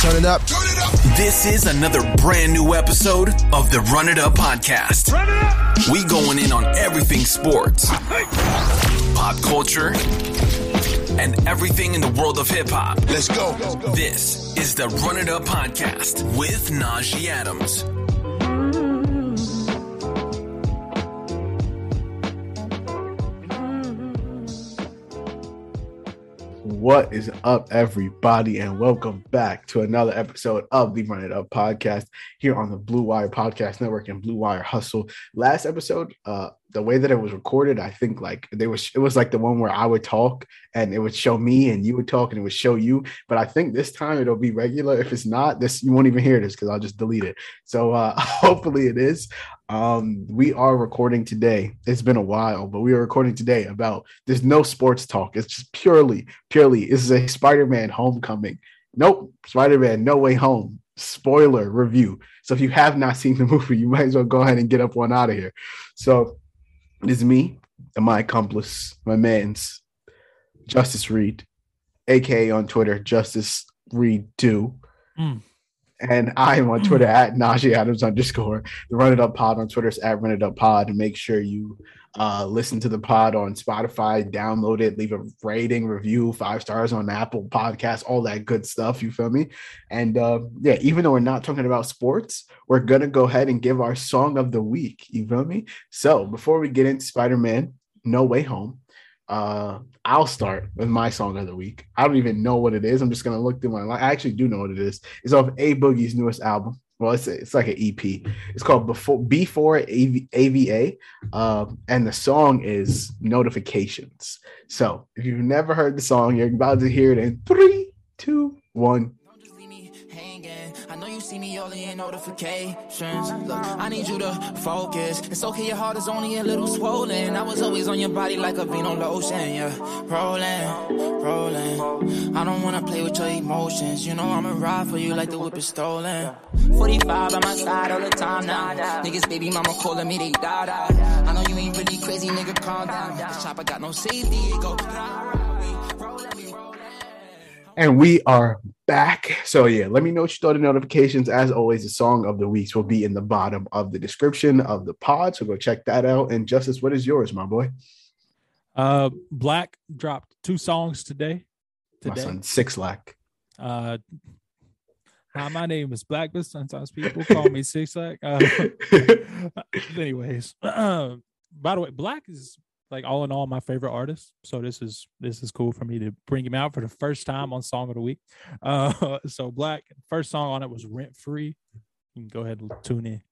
Turn it up. Turn it up. This is another brand new episode of the Run It Up podcast. Run it up. We going in on everything sports, pop culture, and everything in the world of hip hop. Let's go. This is the Run It Up podcast with Najee Adams. What is up, everybody, and welcome back to another episode of the Run It Up podcast here on the Blue Wire Podcast Network and Blue Wire Hustle. Last episode, uh, the way that it was recorded, I think like they was it was like the one where I would talk and it would show me and you would talk and it would show you. But I think this time it'll be regular. If it's not, this you won't even hear this because I'll just delete it. So uh, hopefully it is. Um, we are recording today. It's been a while, but we are recording today about there's no sports talk. It's just purely, purely, this is a Spider-Man homecoming. Nope, Spider-Man, no way home. Spoiler review. So if you have not seen the movie, you might as well go ahead and get up one out of here. So is me and my accomplice, my man's Justice Reid, aka on Twitter, Justice Reid 2. Mm. And I am on Twitter at Najee Adams underscore. The Run It Up Pod on Twitter is at Run It Up Pod. And make sure you uh, listen to the pod on Spotify, download it, leave a rating, review, five stars on Apple Podcasts, all that good stuff. You feel me? And uh, yeah, even though we're not talking about sports, we're gonna go ahead and give our song of the week. You feel me? So before we get into Spider Man, No Way Home, uh, I'll start with my song of the week. I don't even know what it is. I'm just gonna look through my. I actually do know what it is. It's off A Boogie's newest album. Well, it's it's like an EP. It's called Before Before AV, AVA, um, and the song is Notifications. So if you've never heard the song, you're about to hear it in three, two, one. I know you see me all in notifications. Look, I need you to focus. It's okay, your heart is only a little swollen. I was always on your body like a Vino lotion. Yeah, rolling, rolling. I don't wanna play with your emotions. You know I'ma ride for you like the whip is stolen. 45 by my side all the time now. Niggas, baby mama calling me, they die. I know you ain't really crazy, nigga, calm down. This chopper got no safety, go. And we are back. So yeah, let me know what you thought of notifications. As always, the song of the weeks will be in the bottom of the description of the pod. So go check that out. And Justice, what is yours, my boy? Uh, 6LACK dropped two songs today. My Today. son, Six Lack. Uh, hi, my name is Black, but sometimes people call me Six Lack. Uh, anyways, by the way, 6LACK is like all in all my favorite artist. So this is this is cool for me to bring him out for the first time on Song of the Week. Uh, so 6LACK first song on it was Rent Free. You can go ahead and tune in.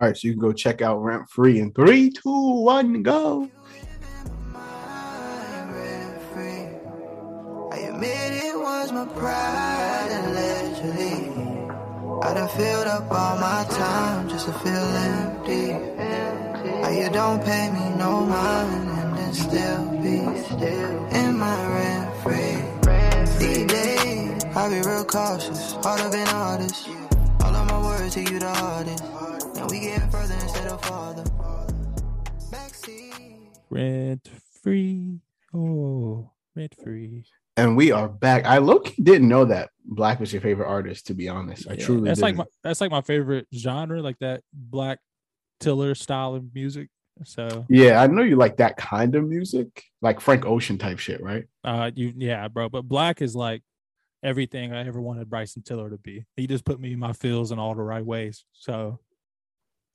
All right, so you can go check out Rent Free in three, two, one, go. I admit it was my pride allegedly. I done filled up all my time just to feel empty. How you don't pay me no mind and then still be still in my rent free. These days, I be real cautious, hard of an artist. All of my words to you the hardest. Now we getting further instead of farther. Backseat. Rent free. Oh, rent free. And we are back. I low didn't know that 6LACK was your favorite artist, to be honest. I Yeah, truly that's like didn't. my that's like my favorite genre, like that black tiller style of music. So yeah, I know you like that kind of music, like Frank Ocean type shit, right? uh you yeah, bro. But 6LACK is like everything I ever wanted Bryson Tiller to be. He just put me in my feels in all the right ways. So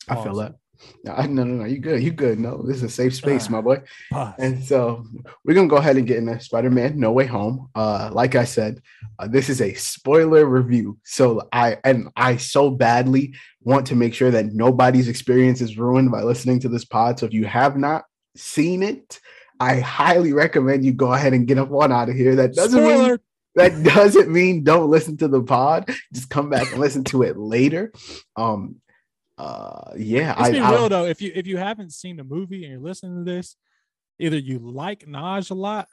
I feel that. No, no, no, no. You good? You good? No, this is a safe space, Ah. my boy. pause. And so we're gonna go ahead and get into Spider-Man: No Way Home. Uh, like I said, uh, this is a spoiler review. So I and I so badly want to make sure that nobody's experience is ruined by listening to this pod. So if you have not seen it, I highly recommend you go ahead and get up on out of here. That doesn't mean that doesn't mean don't listen to the pod. Just come back and listen to it later. Um, uh, yeah, Let's be I, real I though. If you if you haven't seen the movie and you're listening to this, either you like Naj a lot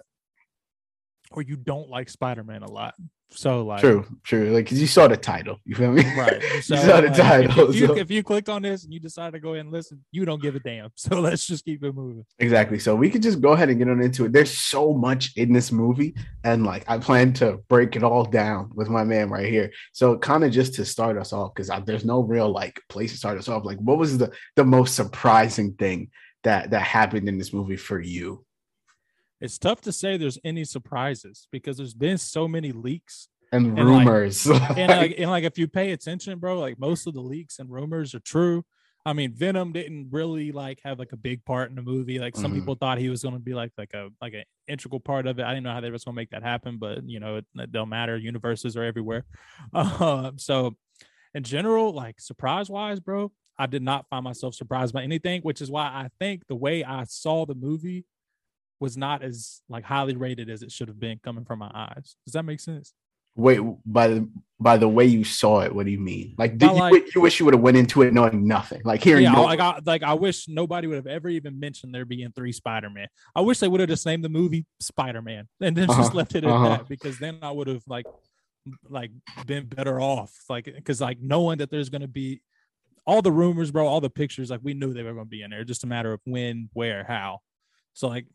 or you don't like Spider-Man a lot. So like True, true. Like, 'cause you saw the title. You feel me? Right. So, saw the like, title, If you, so- if you clicked on this and you decide to go ahead and listen, you don't give a damn. So let's just keep it moving. Exactly. So we could just go ahead and get on into it. There's so much in this movie, and like I plan to break it all down with my man right here. So kind of just to start us off, because there's no real like place to start us off. Like, what was the the most surprising thing that that happened in this movie for you? It's tough to say there's any surprises because there's been so many leaks. And, And, like- rumors. And like, and like if you pay attention, bro, like most of the leaks and rumors are true. I mean, Venom didn't really like have like a big part in the movie. Like some Mhm. people thought he was going to be like like a like an integral part of it. I didn't know how they was going to make that happen, but you know, it, it don't matter. Universes are everywhere. Uh, so, in general, like surprise wise, bro, I did not find myself surprised by anything, which is why I think the way I saw the movie was not as like highly rated as it should have been coming from my eyes. Does that make sense? Wait, by the by the way you saw it, what do you mean? Like, did you, like- you wish you would have went into it knowing nothing? Like hearing yeah, no- like I like I wish nobody would have ever even mentioned there being three Spider-Man. I wish they would have just named the movie Spider-Man and then just Uh-huh, left it at uh-huh. that because then I would have like like been better off. Like because like knowing that there's gonna be all the rumors, bro, all the pictures, like we knew they were gonna be in there. Just a matter of when, where, how. So like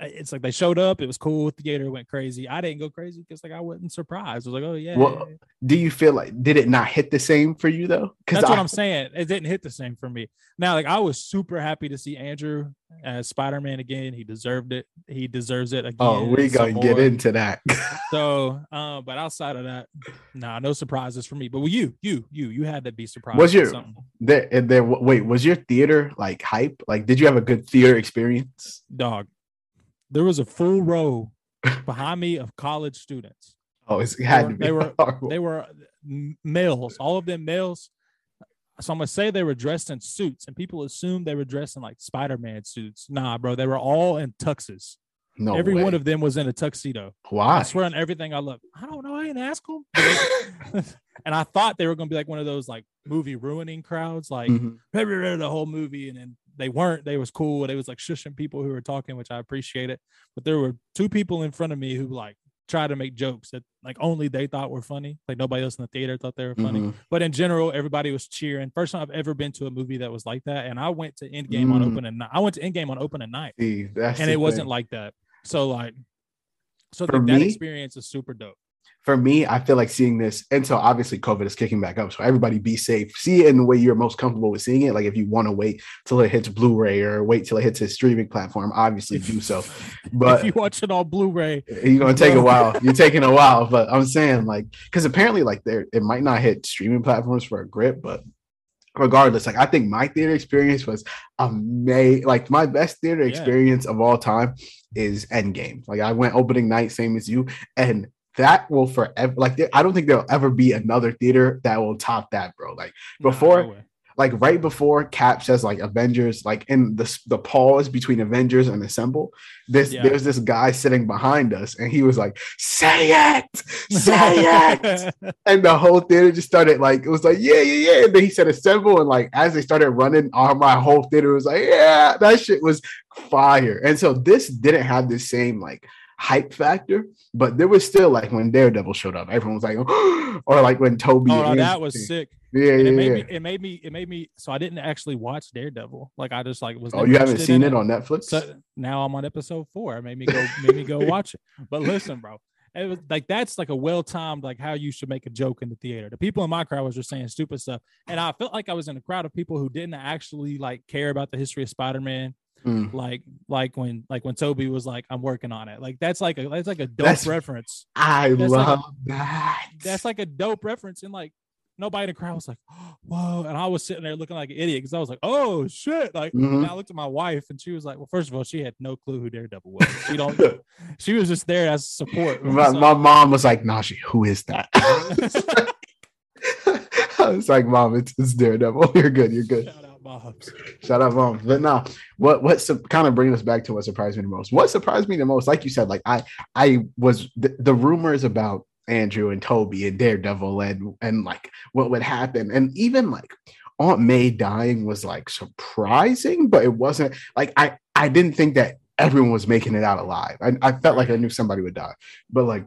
it's like they showed up, it was cool, The theater went crazy. I didn't go crazy because like I wasn't surprised. I was like, oh yeah. Well, do you feel like did it not hit the same for you though? That's I, what I'm saying. It didn't hit the same for me. Now, like I was super happy to see Andrew as Spider Man again. He deserved it. He deserves it again. Oh, we gonna get into that. So, uh, but outside of that, nah, no surprises for me. But with you, you, you, you had to be surprised. Was your- something. there, and there. Wait, was your theater like hype? Like, did you have a good theater experience? dog? There was a full row behind me of college students. Oh, it's, it had were- to be. they were- They were males, all of them males. So I'm gonna say they were dressed in suits, and people assumed they were dressed in like Spider-Man suits. Nah, bro, they were all in tuxes. no Every way. one of them was in a tuxedo. why? I swear on everything I love. I don't know. I didn't ask them. and I thought they were gonna be like one of those like movie ruining crowds, like Mhm. the whole movie, and then they weren't. They was cool. They was like shushing people who were talking, which I appreciate it. But there were two people in front of me who like tried to make jokes that like only they thought were funny. Like nobody else in the theater thought they were funny. Mhm. But in general, everybody was cheering. First time I've ever been to a movie that was like that. And I went to Endgame on open and. I went to Endgame on opening night See, and the it wasn't like that. So like, so For th- that experience is super dope. For me. I feel like seeing this, and so obviously COVID is kicking back up. So everybody be safe. See it in the way you're most comfortable with seeing it. Like if you want to wait till it hits Blu-ray or wait till it hits a streaming platform, obviously do so. But if you watch it on Blu-ray, You're gonna take a while. You're taking a while, but I'm saying like because apparently like there it might not hit streaming platforms for a grip, but regardless, like I think my theater experience was amazing. Like my best theater Yeah. experience of all time is Endgame. Like I went opening night, same as you, and that will forever. Like I don't think there'll ever be another theater that will top that, bro. Like Before- no way. like right before Cap says like Avengers, like in the the pause between Avengers and Assemble, this Yeah. there's this guy sitting behind us, and he was like, "Say it, say it," and the whole theater just started like it was like, "Yeah, yeah, yeah," and then he said Assemble, and like as they started running, all my whole theater was like, "Yeah," that shit was fire, and so this didn't have the same like hype factor, but there was still like when Daredevil showed up, everyone was like, or like when Tobey, oh, no, that was sick. yeah, And yeah, it made yeah. me, it made me, it made me. So I didn't actually watch Daredevil. Like I just like was. Oh, you haven't seen in it on Netflix? So now I'm on episode four. It made me go, made me go watch it. But listen, bro, it was like that's like a well timed like how you should make a joke in the theater. The people in my crowd was just saying stupid stuff, and I felt like I was in a crowd of people who didn't actually like care about the history of Spider Man. Mm. Like, like when, like when Tobey was like, "I'm working on it." Like that's like a that's like a dope That's- reference. I That's like a- love that. That's like a dope reference, and like nobody in the crowd was like, "Whoa!" And I was sitting there looking like an idiot because I was like, "Oh shit!" Like, Mhm. I looked at my wife, and she was like, "Well, first of all, she had no clue who Daredevil was. She don't. she was just there as support." my, my mom was like, "Najee, who is that?" I was like, "Mom, it's, it's Daredevil. You're good. You're good." Bobs. Shout out, mom. But no, what what su- kind of bringing us back to what surprised me the most? What surprised me the most, like you said, like I I was the, the rumors about Andrew and Tobey and Daredevil and and like what would happen, and even like Aunt May dying was like surprising, but it wasn't like I I didn't think that everyone was making it out alive. I, I felt like I knew somebody would die, but like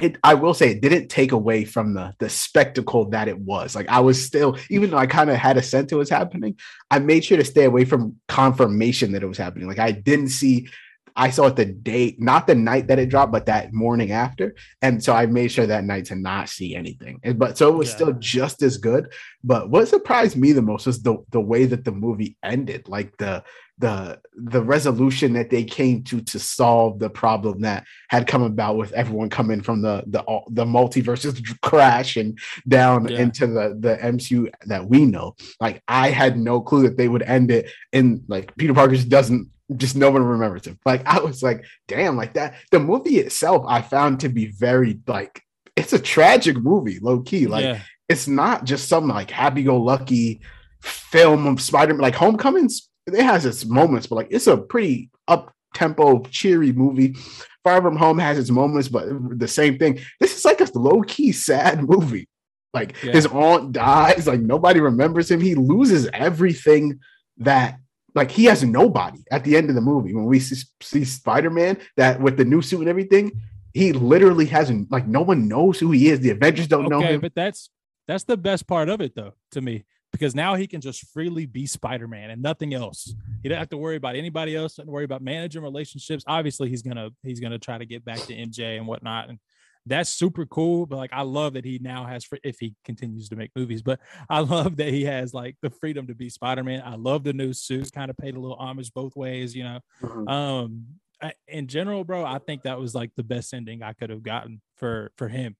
it, I will say it didn't take away from the the spectacle that it was. Like I was still, even though I kind of had a sense it was happening, I made sure to stay away from confirmation that it was happening. Like I didn't see, I saw it the day, not the night that it dropped, but that morning after, and so I made sure that night to not see anything. And, but so it was Yeah. still just as good. But what surprised me the most was the the way that the movie ended. Like the the the resolution that they came to to solve the problem that had come about with everyone coming from the the the multiverses crash and down Yeah. into the the MCU that we know. Like I had no clue that they would end it in like Peter Parker just doesn't just no one remembers him. Like I was like, damn, like that. The movie itself I found to be very like it's a tragic movie, low key. Like yeah, it's not just some like happy-go-lucky film of Spider-Man. Like Homecomings, it has its moments, but like it's a pretty up-tempo, cheery movie. Far From Home has its moments, but the same thing. This is like a low-key sad movie. Like Yeah. his aunt dies, like nobody remembers him. He loses everything that like he has nobody at the end of the movie. When we see, see Spider-Man that with the new suit and everything, he literally hasn't like no one knows who he is. The Avengers don't know him. but that's that's the best part of it though to me because now he can just freely be Spider-Man and nothing else. He don't have to worry about anybody else. Doesn't worry about managing relationships. Obviously, he's gonna he's gonna try to get back to MJ and whatnot, and that's super cool. But like, I love that he now has fr- if he continues to make movies. But I love that he has like the freedom to be Spider-Man. I love the new suits. Kind of paid a little homage both ways, you know. Mhm. Um, I, in general, bro, I think that was like the best ending I could have gotten for for him.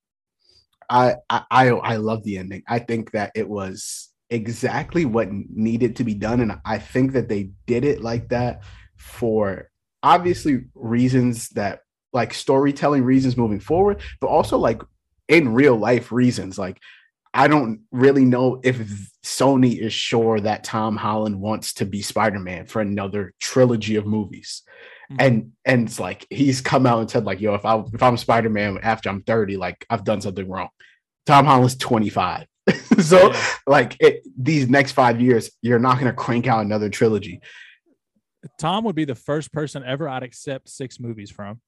I I I love the ending. I think that it was exactly what needed to be done, and I think that they did it like that for obviously reasons that like storytelling reasons moving forward, but also like in real life reasons. Like I don't really know if Sony is sure that Tom Holland wants to be Spider-Man for another trilogy of movies. Mhm. And and it's like he's come out and said, like, yo, if I if I'm Spider-Man after I'm 30, like I've done something wrong. Tom Holland's 25. so Yeah. like it, these next five years, you're not gonna crank out another trilogy. Tom would be the first person ever I'd accept six movies from.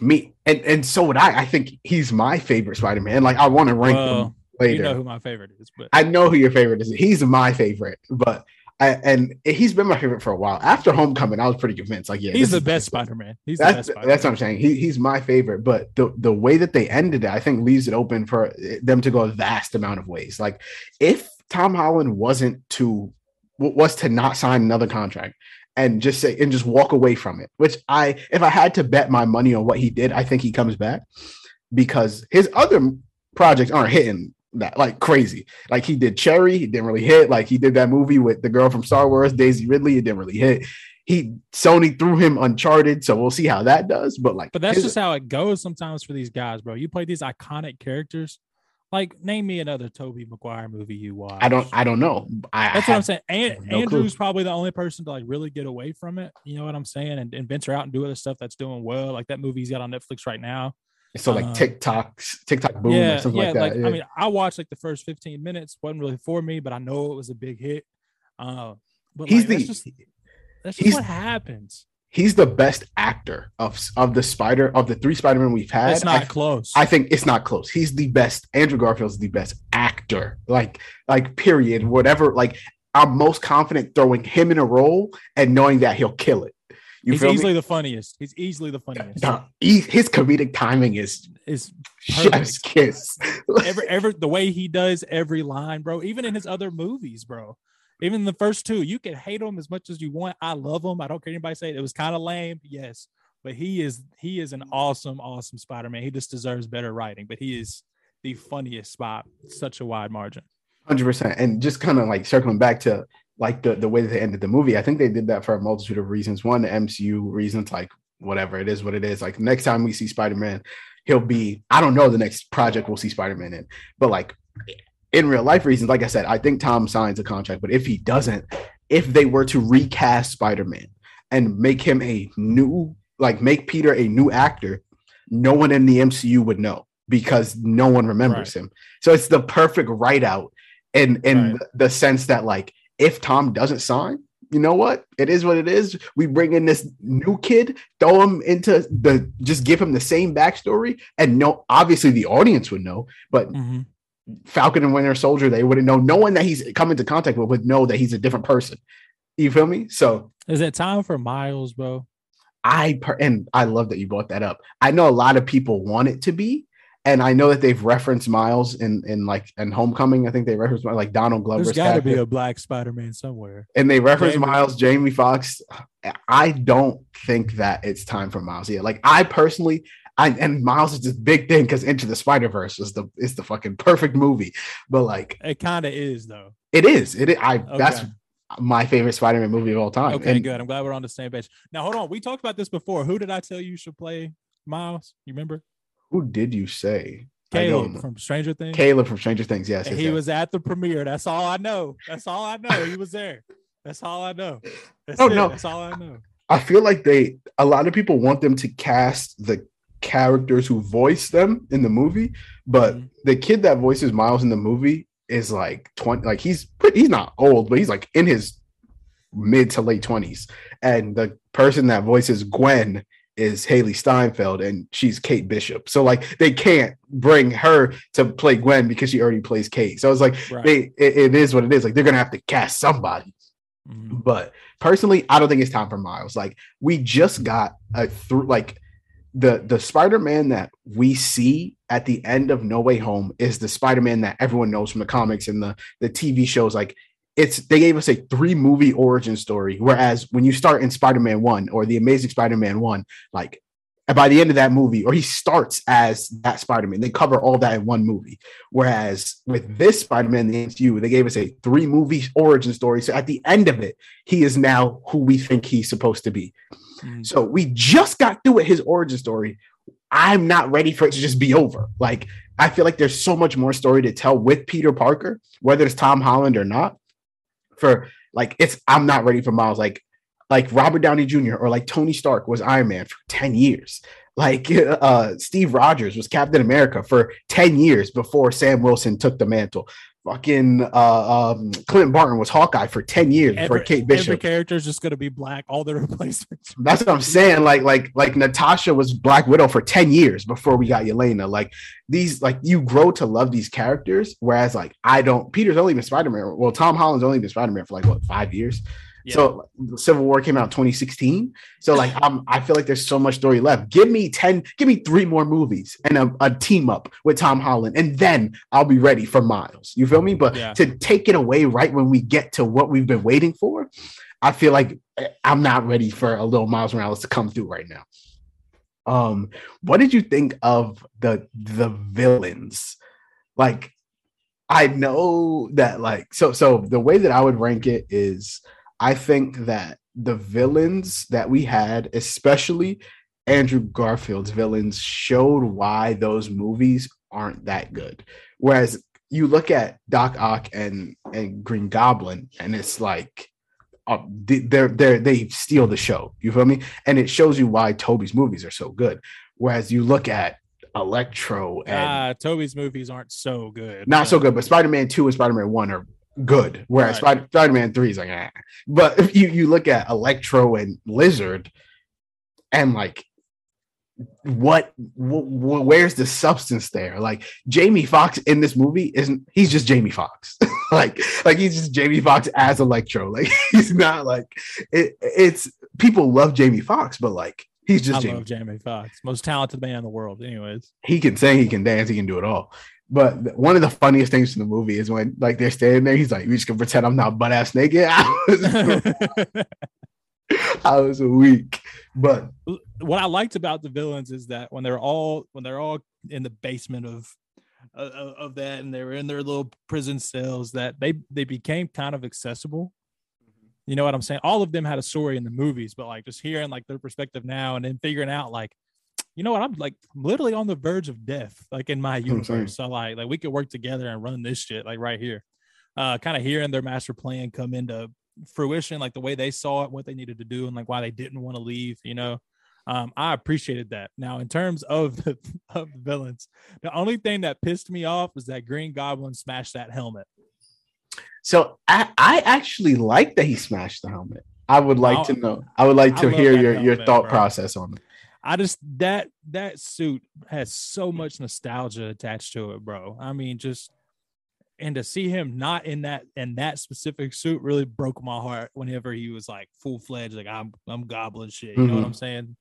Me and and so would I. I think he's my favorite Spider-Man. Like I want to rank them later. You know who my favorite is, but I know who your favorite is. He's my favorite, but I, and he's been my favorite for a while. After Homecoming, I was pretty convinced. Like, yeah, he's the best Spider-Man. He's the That's best Spider-Man. that's what I'm saying. He, he's my favorite, but the the way that they ended it, I think leaves it open for them to go a vast amount of ways. Like, if Tom Holland wasn't to was to not sign another contract and just say and just walk away from it, which I if I had to bet my money on what he did, I think he comes back because his other projects aren't hitting that like crazy. Like he did Cherry, he didn't really hit. Like he did that movie with the girl from Star Wars, Daisy Ridley, it didn't really hit. He Sony threw him Uncharted, so we'll see how that does. But like, But that's his- just how it goes sometimes for these guys, bro. You play these iconic characters. Like, name me another Tobey Maguire movie you watch. I don't I don't know. I, That's I what I'm saying. And, no Andrew's clue. probably the only person to like really get away from it. You know what I'm saying? And, and venture out and do other stuff that's doing well. Like that movie he's got on Netflix right now. So like uh, TikTok, TikTok boom or yeah, something yeah. like that. Like, yeah. I mean, I watched like the first 15 minutes. wasn't really for me, but I know it was a big hit. Uh, but he's like, the that's just that's just what happens. he's the best actor of of the Spider of the three Spider-Man we've had. It's not I, close. I think it's not close. He's the best. Andrew Garfield's the best actor. Like, like period. Whatever. Like, I'm most confident throwing him in a role and knowing that he'll kill it. You He's easily me? the funniest. He's easily the funniest. Nah, he- his comedic timing is Is chef's kiss. every every the way he does every line, bro. Even in his other movies, bro. Even the first two, you can hate him as much as you want. I love him. I don't care anybody say it, it was kind of lame, yes, but he is he is an awesome, awesome Spider-Man. He just deserves better writing, but he is the funniest spot, such a wide margin. Hundred percent, and just kind of like circling back to like the the way that they ended the movie. I think they did that for a multitude of reasons. One, the MCU reasons, like whatever it is, what it is. Like next time we see Spider Man, he'll be. I don't know the next project we'll see Spider Man in, but like in real life reasons, like I said, I think Tom signs a contract. But if he doesn't, if they were to recast Spider Man and make him a new, like make Peter a new actor, no one in the MCU would know because no one remembers him. So it's the perfect write out in in Right. the sense that like if Tom doesn't sign, you know what? It is what it is. We bring in this new kid, throw him into the just give him the same backstory, and no, obviously the audience would know, but Mhm. Falcon and Winter Soldier, they wouldn't know. No one that he's come into contact with would know that he's a different person. You feel me? So Is it time for Miles, bro? I per- and I love that you brought that up. I know a lot of people want it to be, and I know that they've referenced Miles in in like in Homecoming. I think they referenced like Donald Glover's There's got to be a Black Spider-Man somewhere. and they reference Jamie- Miles, Jamie Foxx. I don't think that it's time for Miles yet. Like I personally, I and Miles is this big thing because Into the Spider Verse is the is the fucking perfect movie. But like It kind of is though. it is, it. I that's my favorite Spider Man movie of all time. Okay, And good. I'm glad we're on the same page. Now, hold on. We talked about this before. Who did I tell you should play Miles? You remember? Who did you say? Caleb from Stranger Things. Caleb from Stranger Things. Yes, yes, he yes. was at the premiere. That's all I know. That's all I know. He was there. That's all I know. That's Oh, it. no. That's all I know. I feel like they a lot of people want them to cast the characters who voice them in the movie, but Mhm. the kid that voices Miles in the movie is like 20 like he's pretty, he's not old, but he's like in his mid to late 20s. And the person that voices Gwen is Hailee Steinfeld and she's Kate Bishop. So like they can't bring her to play Gwen because she already plays Kate. So it's like Right. they it- it is what it is. Like they're gonna have to cast somebody. Mhm. But personally, I don't think it's time for Miles. Like we just got a through like the the Spider-Man that we see at the end of No Way Home is the Spider-Man that everyone knows from the comics and the the TV shows. Like it's they gave us a three movie origin story. Whereas when you start in Spider-Man one or the Amazing Spider-Man one, like by the end of that movie, or he starts as that Spider-Man, they cover all that in one movie. Whereas with this Spider-Man, the MCU, they gave us a three movie origin story. So at the end of it, he is now who we think he's supposed to be. Mhm. So we just got through with his origin story. I'm not ready for it to just be over. Like I feel like there's so much more story to tell with Peter Parker, whether it's Tom Holland or not. For like it's I'm not ready for Miles. Like like Robert Downey Jr. or like Tony Stark was Iron Man for 10 years. Like uh Steve Rogers was Captain America for 10 years before Sam Wilson took the mantle. Fucking uh um Clint Barton was Hawkeye for 10 years before Every, Kate every Bishop. character is just going to be black. All the replacements. That's what I'm saying. Like, like, like Natasha was Black Widow for 10 years before we got Yelena. Like these, like you grow to love these characters. Whereas, like, I don't Peter's only been Spider-Man. Well, Tom Holland's only been Spider-Man for like what five years. Yeah. So Civil War came out in 2016. So like I'm I feel like there's so much story left. Give me 10, give me three more movies and a, a team up with Tom Holland, and then I'll be ready for Miles. You feel me? But Yeah. to take it away right when we get to what we've been waiting for, I feel like eh, I'm not ready for a little Miles Morales to come through right now. Um, what did you think of the the villains? Like, I know that like so so the way that I would rank it is I think that the villains that we had, especially Andrew Garfield's villains, showed why those movies aren't that good. Whereas you look at Doc Ock and and Green Goblin, and it's like uh, they- they're they they steal the show. You feel me? And it shows you why Tobey's movies are so good. Whereas you look at Electro and Ah, Tobey's movies aren't so good. not so good, but Spider Man Two and Spider Man One are good. Whereas Right. Spider Man Three is like, eh. but if you you look at Electro and Lizard, and like, what, wh- wh- where's the substance there? Like Jamie Foxx in this movie isn't he's just Jamie Foxx. like like he's just Jamie Foxx as Electro. Like he's not like it. It's people love Jamie Foxx, but like he's just I Jamie love Jamie Foxx, most talented man in the world. Anyways, he can sing, he can dance, he can do it all. But one of the funniest things in the movie is when like they're standing there, he's like, "We just gonna pretend I'm not butt ass naked." I was, I was weak, but what I liked about the villains is that when they're all when they're all in the basement of of, of that and they were in their little prison cells that they they became kind of accessible. Mm-hmm. You know what I'm saying? All of them had a story in the movies, but like just hearing like their perspective now and then figuring out like, you know what, I'm like literally on the verge of death, like in my saying. universe. So like like we could work together and run this shit like right here. Uh kind of hearing their master plan come into fruition, like the way they saw it, what they needed to do, and like why they didn't want to leave, you know. Um, I appreciated that. Now, in terms of the, of the villains, the only thing that pissed me off was that Green Goblin smashed that helmet. So I, I actually like that he smashed the helmet. I would like I'll- to know. I would like to hear your, your thought bro. process on it. I just that that suit has so much nostalgia attached to it, bro. I mean, just and to see him not in that in that specific suit really broke my heart whenever he was like full fledged, like I'm I'm goblin shit. You know what Mhm. I'm saying?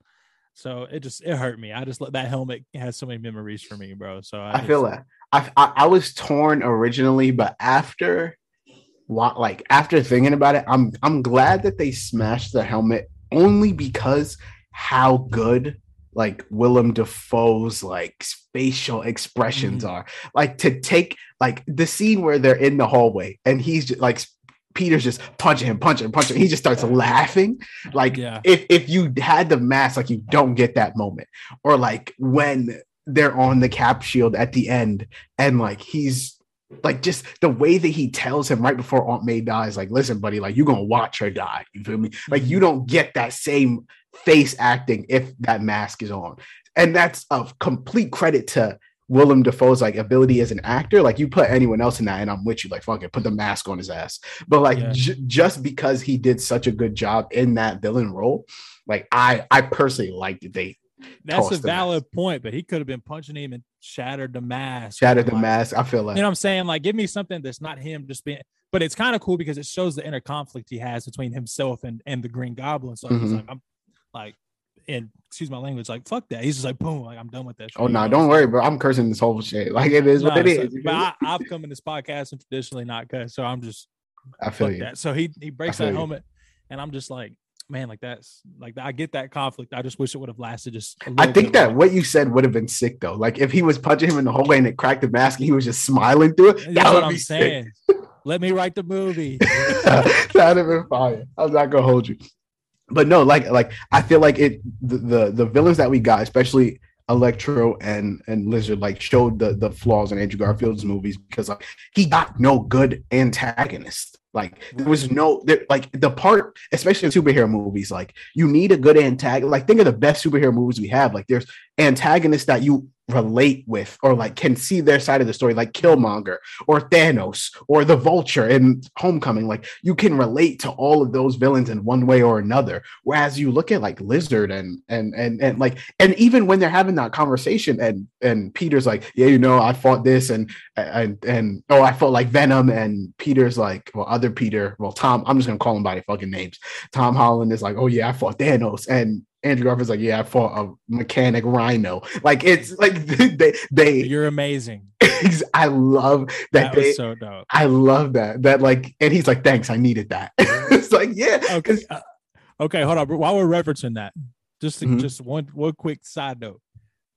So it just it hurt me. I just let that helmet has so many memories for me, bro. So I, I feel that. I, I I was torn originally, but after what like after thinking about it, I'm I'm glad that they smashed the helmet only because how good like Willem Dafoe's like facial expressions Mhm. are. Like to take like the scene where they're in the hallway and he's just, like Peter's just punching him, punching him, punching him. He just starts laughing. Like Yeah. if if you had the mask, like you don't get that moment. Or like when they're on the cap shield at the end and like he's like just the way that he tells him right before Aunt May dies, like, listen, buddy, like you're gonna watch her die. You feel me? Like you don't get that same face acting if that mask is on. And that's of complete credit to Willem Dafoe's like ability as an actor. Like you put anyone else in that, and I'm with you. Like fuck it, put the mask on his ass. But like Yeah. j- just because he did such a good job in that villain role, like I I personally liked that they that's a valid point, but he could have been punching him and shattered the mask. shattered the like, mask. I feel like You know what I'm saying? Like, give me something that's not him just being, but it's kind of cool because it shows the inner conflict he has between himself and and the Green Goblin. So he's Mhm. like, I'm like, and excuse my language, like fuck that. He's just like, boom, like I'm done with that. shit, Oh no, know don't worry, bro. I'm cursing this whole shit. Like it is what it so- is. but? I, I've come in this podcast and traditionally not cuss, so I'm just I feel you. that. So he he breaks that helmet, and I'm just like, man, like that's like I get that conflict. I just wish it would have lasted just. I I think that what you said would have been sick though. Like if he was punching him in the hallway and it cracked the mask and he was just smiling through it, That's that what would I'm be sick. saying. Let me write the movie. That'd have been fire. I'm not gonna hold you. But no, like like I feel like it the the, the villains that we got, especially Electro and and Lizard, like showed the the flaws in Andrew Garfield's movies because like he got no good antagonist. Like there was no there, like the part, especially in superhero movies, like you need a good antagonist. Like think of the best superhero movies we have. Like there's antagonists that you relate with or like can see their side of the story, like Killmonger or Thanos or the Vulture in Homecoming. Like you can relate to all of those villains in one way or another. Whereas you look at like Lizard and and and and like and even when they're having that conversation and and Peter's like, yeah, you know, I fought this and and and oh, I felt like Venom and Peter's like, well, other Peter, well, Tom, I'm just gonna call him by their fucking names. Tom Holland is like, oh yeah, I fought Thanos and. Andrew Garfield's like, yeah, I fought a mechanic rhino. Like it's like they they. You're amazing. I love that, That they, so dope. I love that. That like, and he's like, "Thanks, I needed that." it's like, yeah, Okay, uh, okay, hold on. While we're referencing that, just Mhm. just one one quick side note: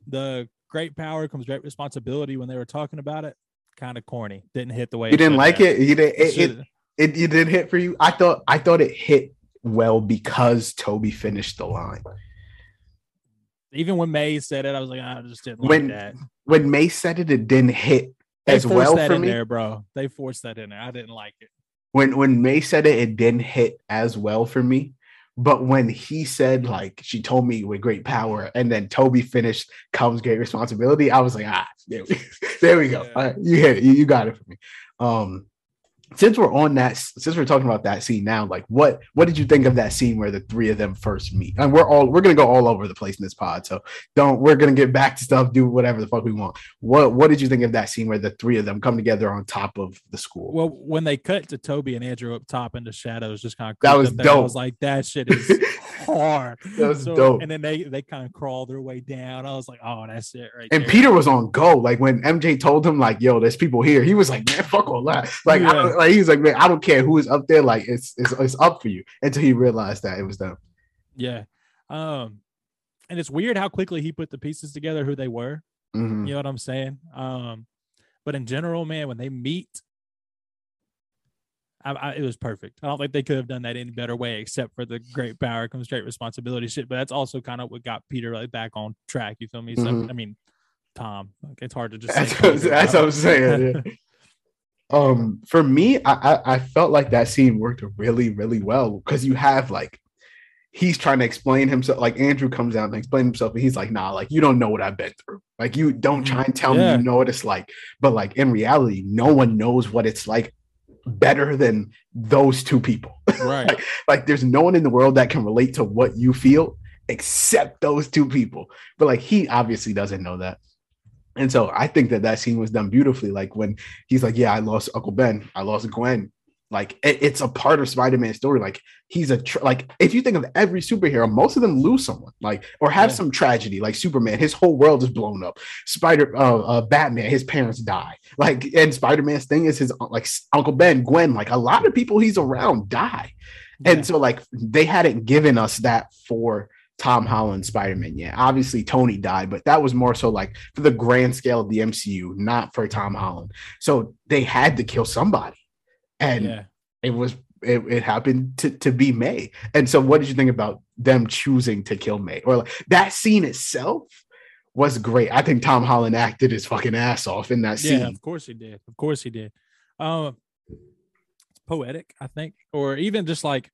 the great power comes great responsibility. When they were talking about it, kind of corny. Didn't hit the way you didn't like it. You didn't. It, it, it, it didn't hit for you. I thought. I thought it hit well because Tobey finished the line. even when May said it, I was like, I just didn't like When that. When May said it, it didn't hit They as well that for in me. there, bro. They forced that in there. I didn't like it. When when May said it, it didn't hit as well for me. But when he said like she told me with great power, and then Tobey finished comes great responsibility, I was like, ah, there we, there we go. Yeah. All right, you hit it. You, you got it for me. Um, since we're on that, since we're talking about that scene now, like what what did you think of that scene where the three of them first meet? And we're all we're gonna go all over the place in this pod, so don't we're gonna get back to stuff, do whatever the fuck we want. What what did you think of that scene where the three of them come together on top of the school? Well, when they cut to Tobey and Andrew up top in the shadows, just kind of That was dope I was like, that shit is hard. That was dope. And then they they kind of crawl their way down. I was like, oh, that's it right And there. Peter was on go. Like when MJ told him, like, "Yo, there's people here," he was like, "Man, fuck all that." Like, Yeah. don't, like he was like, "Man, I don't care who is up there. Like, it's it's, it's up for you." Until he realized that it was them. Yeah. Um, and it's weird how quickly he put the pieces together who they were. Mhm. You know what I'm saying? Um, but in general, man, when they meet, I, I, it was perfect. I don't think they could have done that any better way, except for the great power comes great responsibility shit. But that's also kind of what got Peter like back on track. You feel me? So, Mhm. I mean, Tom. Like, it's hard to just. That's, what, that's what I'm saying. yeah. um, for me, I, I I felt like that scene worked really really well because you have like he's trying to explain himself. Like Andrew comes out and explain himself, and he's like, "Nah, like you don't know what I've been through. Like you don't try and tell Yeah. me you know what it's like." But like in reality, no one knows what it's like better than those two people. Right. like, like there's no one in the world that can relate to what you feel except those two people. But like he obviously doesn't know that. And so I think that that scene was done beautifully. Like when he's like, "Yeah, I lost Uncle Ben, I lost Gwen." Like it, it's a part of Spider-Man's story. Like he's a tr- like if you think of every superhero, most of them lose someone, like or have Yeah. some tragedy. Like Superman, his whole world is blown up. Spider, uh, uh, Batman, his parents die. Like and Spider-Man's thing is his like Uncle Ben, Gwen. Like a lot of people he's around die. Yeah. And so, like, they hadn't given us that for Tom Holland Spider Man yet. Obviously, Tony died, but that was more so like for the grand scale of the MCU, not for Tom Holland. So they had to kill somebody. And yeah. it was, it, it happened to, to be May. And so, what did you think about them choosing to kill May? Or like that scene itself was great. I think Tom Holland acted his fucking ass off in that scene. Yeah, of course he did. Of course he did. Um, it's poetic, I think, or even just like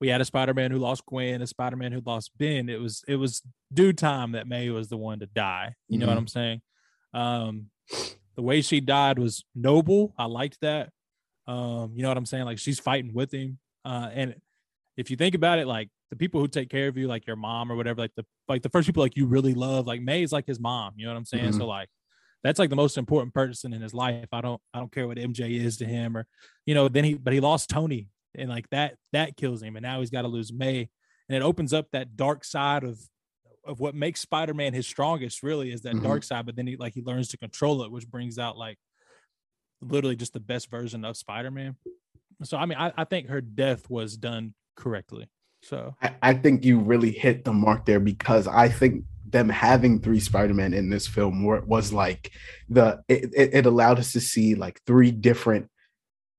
we had a Spider-Man who lost Gwen, a Spider-Man who lost Ben. It was it was due time that May was the one to die. You know what Mhm. I'm saying? Um, the way she died was noble. I liked that. Um, you know what I'm saying? Like she's fighting with him. Uh, and if you think about it, like the people who take care of you, like your mom or whatever, like the like the first people like you really love, like May is like his mom. You know what I'm saying? Mhm. So like that's like the most important person in his life. I don't I don't care what MJ is to him or you know, then he but he lost Tony and like that that kills him and now he's got to lose May and it opens up that dark side of of what makes Spider-Man his strongest really is that Mhm. dark side but then he like he learns to control it which brings out like literally just the best version of Spider-Man. So I mean I, I think her death was done correctly. So I, I think you really hit the mark there because I think them having three Spider-Man in this film was like the it, it allowed us to see like three different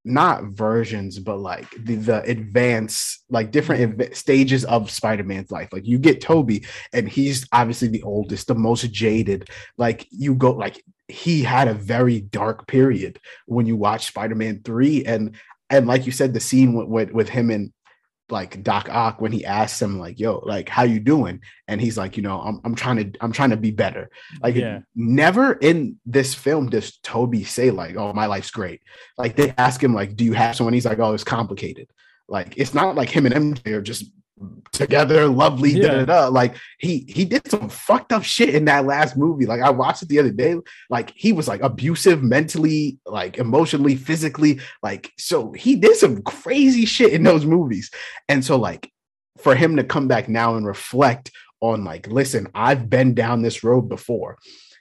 not versions but like the, the advanced like different stages of spider-man's life. Like you get tobey and he's obviously the oldest the most jaded. Like you go like he had a very dark period when you watch spider-man 3 and and like you said the scene with, with, with him and like Doc Ock when he asks him like, "Yo, like, how you doing?" and he's like, "You know, I'm I'm trying to I'm trying to be better." Like, Yeah. never in this film does Tobey say like, "Oh, my life's great." Like they ask him like, "Do you have someone?" He's like, "Oh, it's complicated." Like it's not like him and MJ are just together, lovely. Da, da, da. Like he he did some fucked up shit in that last movie. Like I watched it the other day. Like he was like abusive mentally, like emotionally, physically. Like so he did some crazy shit in those movies. And so like for him to come back now and reflect on like, listen, I've been down this road before.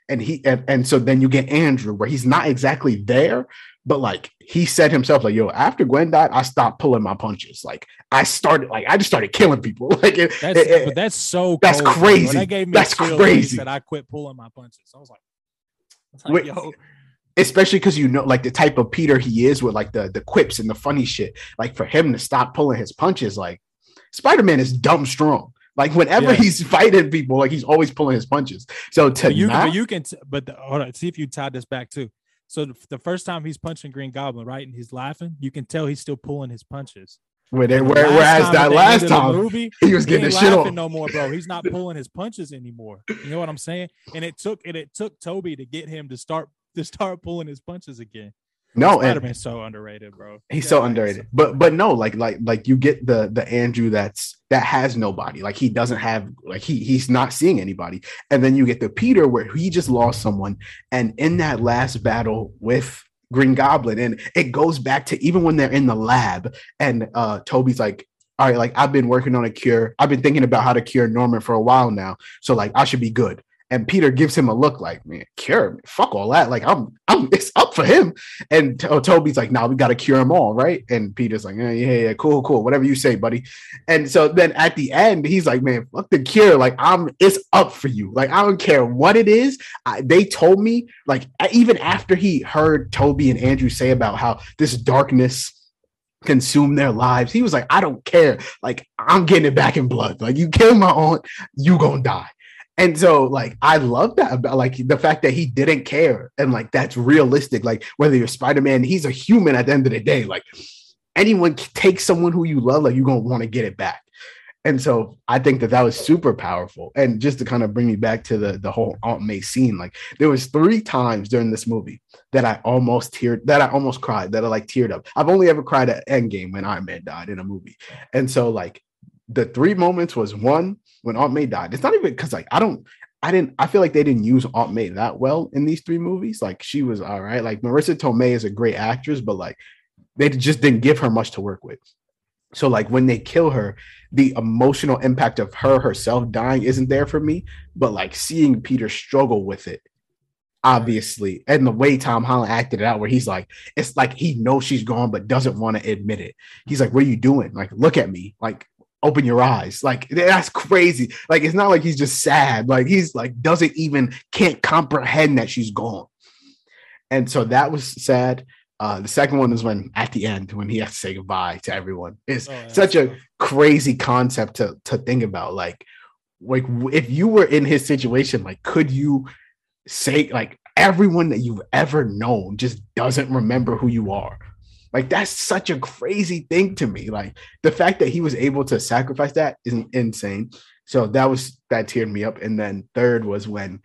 And he and, and so then you get Andrew where he's not exactly there, but like he said himself, like, yo, after Gwen died, I stopped pulling my punches. Like I started, like I just started killing people. Like it, that's it- it- but that's so that's cold, crazy. That gave me That's chills when he crazy. Said I quit pulling my punches. I was like, I was like, yo, especially because you know, like the type of Peter he is with like the the quips and the funny shit. Like for him to stop pulling his punches, like Spider Man is dumb strong. Like whenever Yeah. he's fighting people, like he's always pulling his punches. So to but you, not, but you can, t- but the, hold on, see if you tied this back too. So the, the first time he's punching Green Goblin, right, and he's laughing, you can tell he's still pulling his punches. where they, And the where, whereas that last the time movie, he was he getting the ain't shit off. no more, bro. He's not pulling his punches anymore. You know what I'm saying? And it took and it took Tobey to get him to start to start pulling his punches again. No, Spider-Man's so underrated, bro. he's Yeah, so underrated. But but no, like like like you get the the Andrew that's that has nobody. Like he doesn't have like he he's not seeing anybody. And then you get the Peter where he just lost someone. And in that last battle with Green Goblin, and it goes back to even when they're in the lab, and uh Tobey's like, all right, like I've been working on a cure. I've been thinking about how to cure Norman for a while now. So like I should be good. And Peter gives him a look like, man, cure, me. fuck all that. Like I'm, I'm, it's up for him. And To- oh, Tobey's like, nah, we got to cure them all, right? And Peter's like, yeah, yeah, yeah, cool, cool, whatever you say, buddy. And so then at the end, he's like, man, fuck the cure. Like I'm, it's up for you. Like I don't care what it is. I, they told me, like even after he heard Tobey and Andrew say about how this darkness consumed their lives, he was like, I don't care. Like I'm getting it back in blood. Like you kill my aunt, you gonna die. And so, like, I love that about like the fact that he didn't care, and like that's realistic. Like, whether you're Spider Man, he's a human at the end of the day. Like, anyone take someone who you love, like you're gonna want to get it back. And so I think that that was super powerful. And just to kind of bring me back to the the whole Aunt May scene, like there was three times during this movie that I almost teared, that I almost cried, that I like teared up. I've only ever cried at Endgame when Iron Man died in a movie. And so like the three moments was one when Aunt May died. It's not even because like I don't I didn't I feel like they didn't use Aunt May that well in these three movies. Like she was all right. Like Marisa Tomei is a great actress, but like they just didn't give her much to work with. So like when they kill her, the emotional impact of her herself dying isn't there for me, but like seeing Peter struggle with it, obviously, and the way Tom Holland acted it out, where he's like, it's like he knows she's gone but doesn't want to admit it. He's like, "What are you doing? Like, look at me. Like, open your eyes." Like that's crazy. Like it's not like he's just sad. Like he's like doesn't even can't comprehend that she's gone. And so that was sad. Uh, the second one is when at the end when he has to say goodbye to everyone. It's Oh, such a crazy concept to to think about. Like, like if you were in his situation, like, could you say like everyone that you've ever known just doesn't remember who you are? Like, that's such a crazy thing to me. Like the fact that he was able to sacrifice that is insane. So that was that teared me up. And then third was when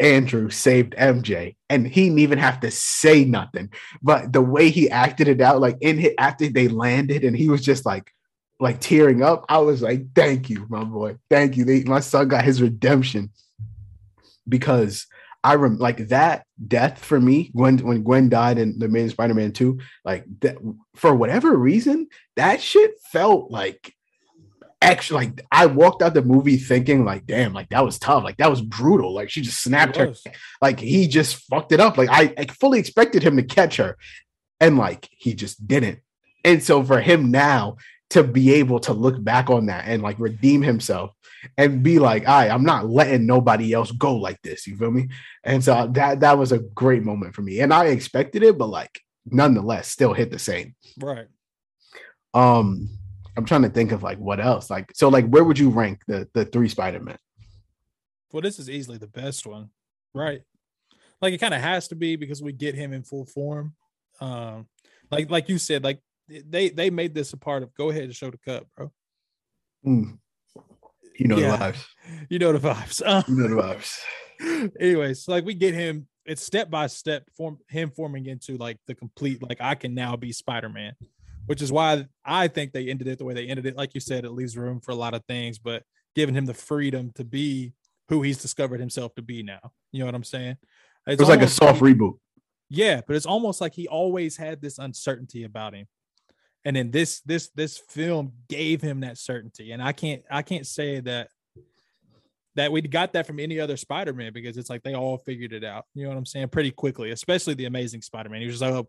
Andrew saved MJ, and he didn't even have to say nothing. But the way he acted it out, like in hit after they landed, and he was just like, like tearing up. I was like, "Thank you, my boy. Thank you." They, my son got his redemption because I rem like that death for me when when Gwen died in the main Spider-Man two. Like that for whatever reason, that shit felt like actually like I walked out the movie thinking like, damn, like that was tough. Like that was brutal. Like she just snapped her like he just fucked it up. Like I, I fully expected him to catch her, and like he just didn't. And so for him now to be able to look back on that and like redeem himself and be like, "I, right, I'm not letting nobody else go like this." You feel me? And so that that was a great moment for me, and I expected it, but like nonetheless, still hit the same. Right. Um, I'm trying to think of like what else. Like so, like where would you rank the the three Spider Man? Well, this is easily the best one, right? Like it kind of has to be because we get him in full form. Um, like like you said, like they they made this a part of go ahead and show the cup, bro. Mm. You know Yeah. the vibes. You know the vibes. Um, You know the vibes. anyways, like we get him, it's step by step form him forming into like the complete, like I can now be Spider-Man, which is why I think they ended it the way they ended it. Like you said, it leaves room for a lot of things, but giving him the freedom to be who he's discovered himself to be now. You know what I'm saying? It It's was like a soft reboot. yeah, but it's almost like he always had this uncertainty about him. And then this this this film gave him that certainty. And I can't I can't say that that we got that from any other Spider-Man because it's like they all figured it out. You know what I'm saying? Pretty quickly, especially the amazing Spider-Man. He was just like, oh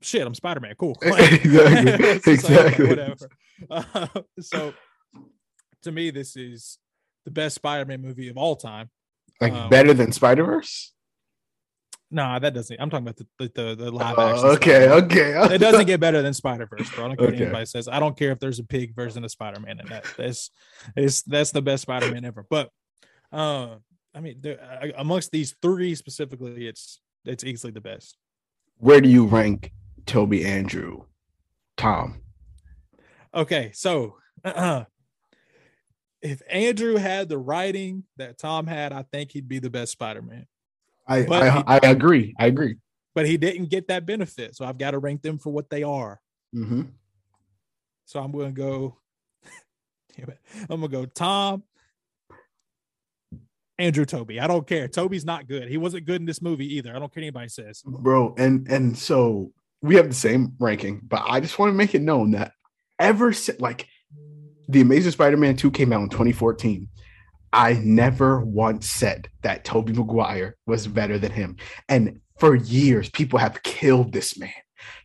shit, I'm Spider-Man. Cool. Like, Exactly, just like, exactly. whatever. Uh, so to me, this is the best Spider-Man movie of all time. Like Um, better than Spider Verse. Nah, that doesn't. I'm talking about the the, the, live Uh, action. okay, Spider-Man. okay. it doesn't get better than Spider Verse, bro. I don't care what anybody says. I don't care if there's a pig version of Spider Man in that. That's it's that's the best Spider Man ever. But uh, I mean, there, uh, amongst these three specifically, it's it's easily the best. Where do you rank Tobey, Andrew, Tom? Okay, so if Andrew had the writing that Tom had, I think he'd be the best Spider Man. I But I, I agree. I agree. But he didn't get that benefit, so I've got to rank them for what they are. hmm So I'm gonna go. Damn it. I'm gonna go Tom, Andrew, Tobey. I don't care. Tobey's not good. He wasn't good in this movie either. I don't care what anybody says. Bro, and and so we have the same ranking, but I just want to make it known that ever since like the Amazing Spider-Man 2 came out in 2014, I never once said that Tobey Maguire was better than him. And for years, people have killed this man,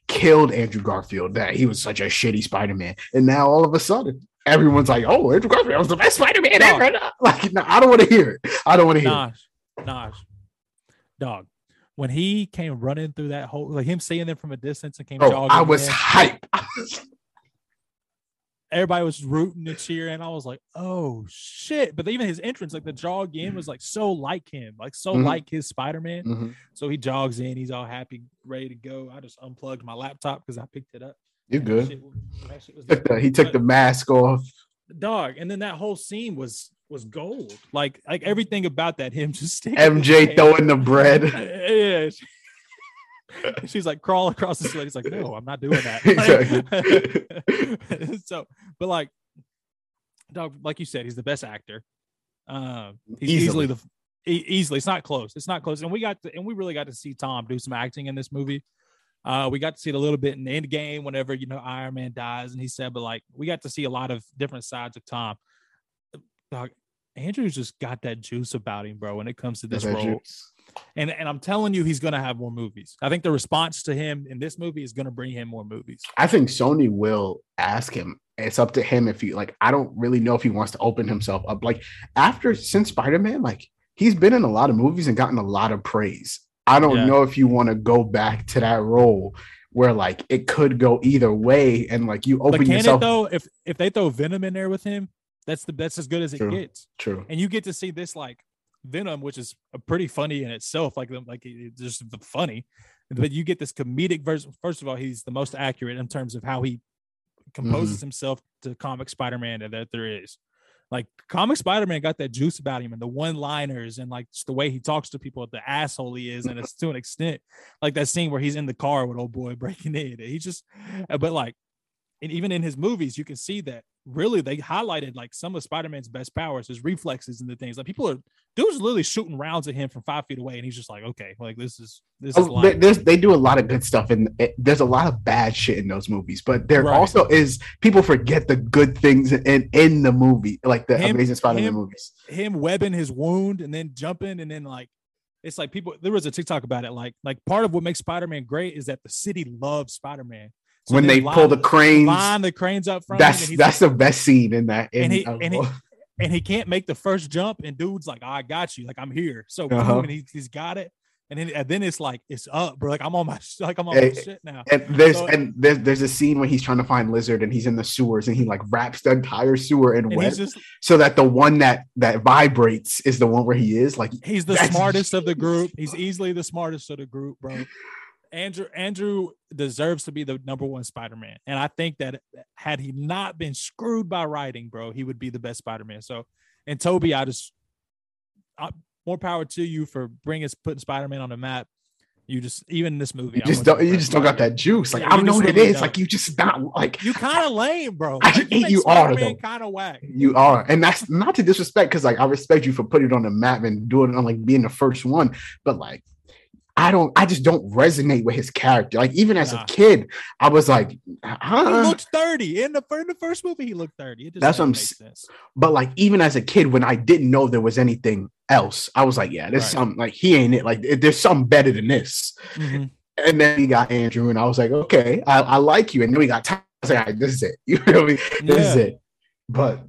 killed Andrew Garfield, that he was such a shitty Spider-Man. And now all of a sudden, everyone's like, oh, Andrew Garfield was the best Spider-Man Dog. ever. Like, no, I don't want to hear it. I don't want to hear it. Naj, Naj, dog. When he came running through that whole, like him seeing them from a distance and came oh, jogging, I was hype. everybody was rooting to cheer and cheering. I was like, oh shit! But even his entrance, like the jog in, was like so like him, like so Mhm. like his Spider Man. Mhm. So he jogs in, he's all happy, ready to go. I just unplugged my laptop because I picked it up. You're good. shit shit was Took the, he took the mask off. dog. And then that whole scene was was gold. Like like everything about that him just MJ throwing the bread. yeah. She's like crawl across the sled. He's like, no, I'm not doing that. Like, so, but like, dog, like you said, he's the best actor. Uh, he's Easily. easily, the e- easily. It's not close. It's not close. And we got to, and we really got to see Tom do some acting in this movie. Uh, we got to see it a little bit in the end game whenever you know Iron Man dies, and he said, but like we got to see a lot of different sides of Tom. Dog, Andrew's just got that juice about him, bro. When it comes to this role, and and I'm telling you, he's gonna have more movies. I think the response to him in this movie is gonna bring him more movies. I think Sony will ask him. It's up to him if he like. I don't really know if he wants to open himself up. Like after since Spider Man, like he's been in a lot of movies and gotten a lot of praise. I don't Yeah. know if you want to go back to that role where like it could go either way, and like you But open can yourself. it though? If if they throw Venom in there with him, that's the that's as good as it True. gets. True. And you get to see this like Venom, which is a pretty funny in itself. Like like it's just the funny, but you get this comedic version. First of all, he's the most accurate in terms of how he composes mm-hmm. himself to comic Spider-Man that there is. Like comic Spider-Man got that juice about him and the one-liners and like just the way he talks to people, the asshole he is, and it's to an extent like that scene where he's in the car with old boy breaking in. He just, but like, and even in his movies, you can see that really they highlighted like some of Spider-Man's best powers, his reflexes and the things. Like people are dudes literally shooting rounds at him from five feet away, and he's just like, okay, like this is this is Oh, they do a lot of good stuff, and there's a lot of bad shit in those movies. But there Right. also is people forget the good things in in the movie, like the Him- Amazing Spider-Man him- movies. him webbing his wound and then jumping and then like it's like people there was a TikTok about it. Like like part of what makes Spider-Man great is that the city loves Spider-Man. So when they line- pull the cranes, line the cranes up front, that's and that's the best scene in that. In, And he- and he- and he can't make the first jump, and dude's like, I got you, like I'm here. So boom, Uh-huh. and he, he's got it, and then and then it's like it's up, bro. Like I'm on my like I'm on my shit now. and there's So- and there's there's a scene when he's trying to find Lizard and he's in the sewers and he like wraps the entire sewer in And wet just so that the one that that vibrates is the one where he is like he's the smartest of the group. He's easily the smartest of the group, bro. Andrew Andrew deserves to be the number one Spider-Man. And I think that had he not been screwed by writing, bro, he would be the best Spider-Man. So, and Tobey, I just I, more power to you for bringing putting Spider-Man on the map. You just even in this movie, you just don't you just don't got that juice like Yeah, I don't know what it is don't. like you just not like You kind of lame, bro. I Like, hate you are, kind of whack. You are, and that's not to disrespect because like I respect you for putting it on the map and doing it on like being the first one, but like I don't, I just don't resonate with his character. Like even as Nah. a kid, I was like, huh? He looked 30 in the in the first movie. He looked 30. It That's what I'm make s- sense. but like even as a kid, when I didn't know there was anything else, I was like, yeah, there's Right. something like he ain't it. Like there's something better than this. Mhm. And then we got Andrew, and I was like, okay, I, I like you. And then we got Tom. I was like, right, this is it. You know what I mean? This is it. But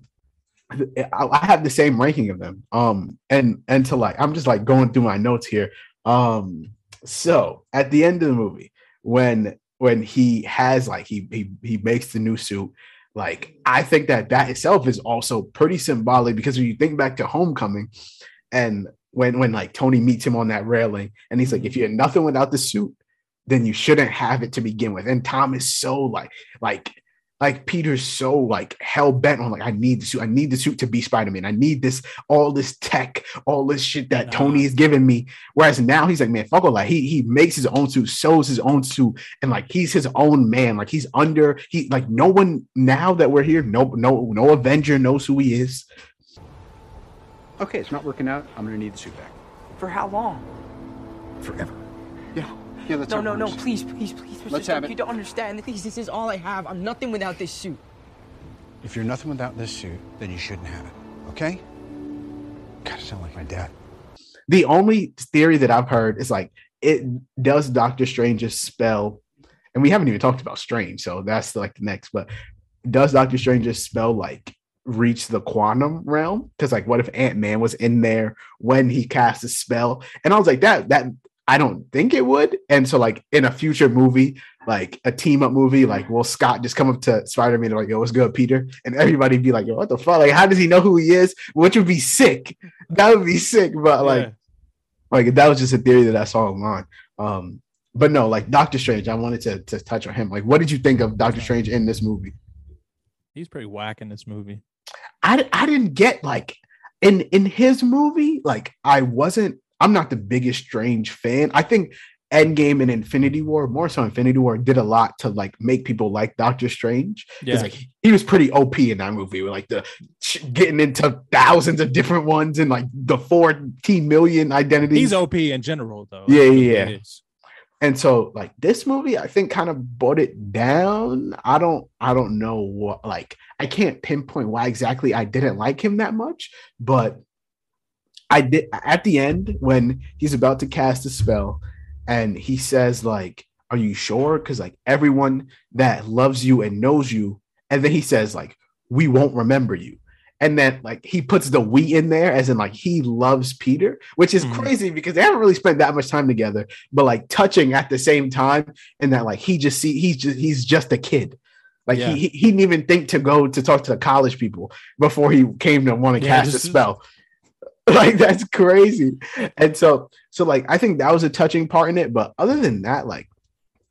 I, I have the same ranking of them. Um, and and to like, I'm just like going through my notes here. Um, so at the end of the movie, when when he has like he he he makes the new suit, like I think that that itself is also pretty symbolic because when you think back to Homecoming, and when when like Tony meets him on that railing, and he's like, if you're nothing without the suit, then you shouldn't have it to begin with. And Tom is so like like like Peter's so like hell bent on like I need the suit. I need the suit to be Spider-Man. I need this all this tech, all this shit that Nah. Tony is giving me. Whereas now he's like, man, fuck all that. He he makes his own suit, sews his own suit, and like he's his own man. Like he's under he like no one now that we're here, no no no Avenger knows who he is. Okay, it's not working out. I'm gonna need the suit back. For how long? Forever. Yeah. Yeah, that's No, how no, no, please, please, please, Mr. Let's Stark, have it. You don't understand. Please, this is all I have. I'm nothing without this suit. If you're nothing without this suit, then you shouldn't have it. Okay? Gotta sound like my dad. the only theory that I've heard is like it does Doctor Strange's spell, and we haven't even talked about Strange, so that's like the next. But does Doctor Strange's spell like reach the quantum realm? Because like, what if Ant Man was in there when he cast a spell? And I was like, that that I don't think it would. And so like in a future movie, like a team up movie, like will Scott just come up to Spider Man and like, yo, what's good, Peter? And everybody be like, yo, what the fuck? Like, how does he know who he is? Which would be sick. That would be sick. But like. Yeah. Like that was just a theory that I saw online. Um, but no, like Doctor Strange, I wanted to to touch on him. Like, what did you think of Doctor Strange in this movie? He's pretty whack in this movie. I I didn't get like in in his movie, like I wasn't. I'm not the biggest Strange fan. I think Endgame and Infinity War, more so Infinity War, did a lot to like make people like Doctor Strange. Yeah. like he was pretty OP in that movie, with like the getting into thousands of different ones and like the 14 million identities. He's OP in general, though. Yeah, yeah, yeah. and so like this movie i think kind of brought it down i don't i don't know what like i can't pinpoint why exactly i didn't like him that much but i did at the end when he's about to cast a spell and he says like are you sure because like everyone that loves you and knows you and then he says like we won't remember you and then like he puts the we in there as in like he loves peter which is Mhm. crazy because they haven't really spent that much time together but like touching at the same time and that like he just see he's just he's just a kid like Yeah. he, he he didn't even think to go to talk to the college people before he came to want to Yeah, cast a spell like that's crazy and so so like i think that was a touching part in it but other than that like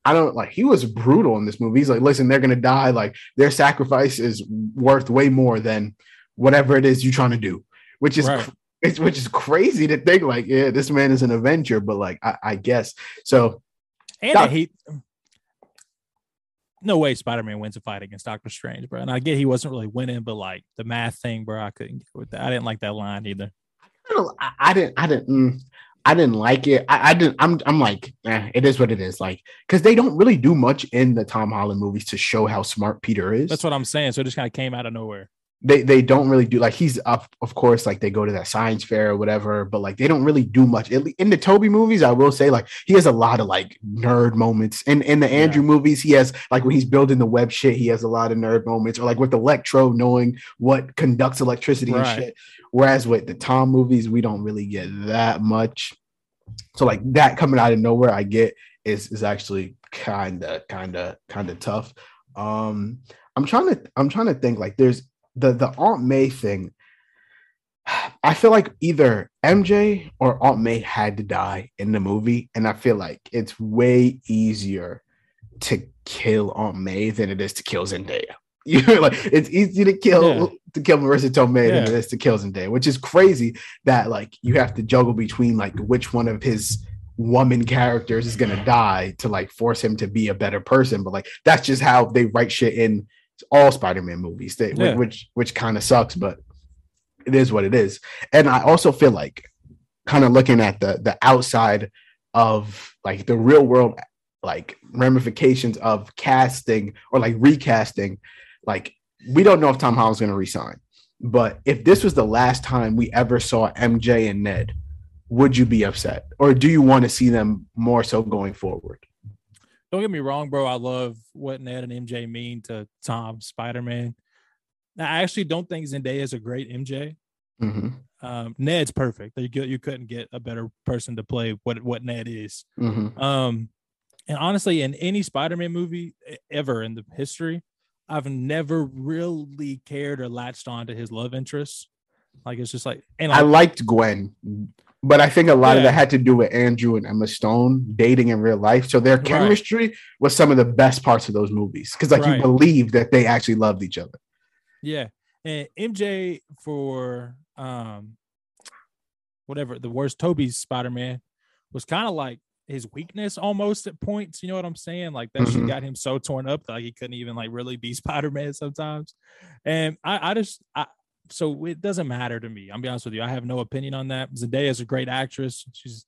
I don't like he was brutal in this movie. He's like, listen, they're gonna die. Like their sacrifice is worth way more than whatever it is you're trying to do, which is Right. it's which is crazy to think like, yeah, this man is an Avenger, but like I, I guess so. And Doc- he, no way Spider Man wins a fight against Doctor Strange, bro. And I get he wasn't really winning, but like the math thing, bro, I couldn't get with that. I didn't like that line either. I, I didn't, I didn't, mm, I didn't like it. I, I didn't. I'm, I'm like, eh, it is what it is. Like, because they don't really do much in the Tom Holland movies to show how smart Peter is. That's what I'm saying. So it just kind of came out of nowhere. They they don't really do like he's up of course like they go to that science fair or whatever but like they don't really do much. In the tobey movies i will say like he has a lot of like nerd moments. In in the andrew movies he has like when he's building the web shit he has a lot of nerd moments or like with electro knowing what conducts electricity Right. and shit. Whereas with the tom movies we don't really get that much. So like that coming out of nowhere i get is is actually kind of kind of kind of tough. Um i'm trying to i'm trying to think like there's the the aunt may thing i feel like either mj or aunt may had to die in the movie and i feel like it's way easier to kill aunt may than it is to kill zendaya you know like it's easy to kill Yeah. to kill marisa tomei than it Yeah. is to kill zendaya which is crazy that like you have to juggle between like which one of his woman characters is gonna die to like force him to be a better person but like that's just how they write shit in all Spider-Man movies, they, Yeah. which which kind of sucks, but it is what it is. And I also feel like kind of looking at the the outside of like the real world like ramifications of casting or like recasting, like we don't know if Tom Holland's going to resign. But if this was the last time we ever saw MJ and Ned, would you be upset or do you want to see them more so going forward? Don't get me wrong, bro. I love what Ned and MJ mean to Tom Spider Man. I actually don't think Zendaya is a great MJ. Mhm. Um, Ned's perfect. You, you couldn't get a better person to play what what Ned is. Mhm. Um, and honestly, in any Spider-Man movie e- ever in the history, I've never really cared or latched on to his love interests. Like it's just like, and I liked Gwen, but I think a lot of that had to do with Andrew and Emma Stone dating in real life. So their Right. chemistry was some of the best parts of those movies because like Right. you believe that they actually loved each other. yeah, and MJ for um, whatever the worst Tobey's Spider-Man was kind of like his weakness almost at points. You know what I'm saying? Like that shit Mhm. got him so torn up that like he couldn't even like really be Spider-Man sometimes. And I, I just I so it doesn't matter to me. I'm be honest with you. I have no opinion on that. Zendaya is a great actress. She's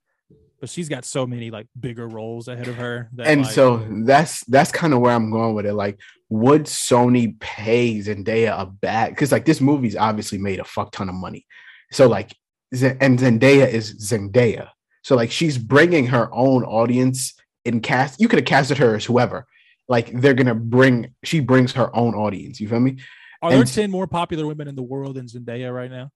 but she's got so many like bigger roles ahead of her. That, and like, so that's that's kind of where I'm going with it. Like, would Sony pay Zendaya a bag? Because like this movie's obviously made a fuck ton of money. So like, and Zendaya is Zendaya. So like, she's bringing her own audience in cast. You could have casted her as whoever. Like they're gonna bring. She brings her own audience. You feel me? Are there 10 more popular women in the world than Zendaya right now?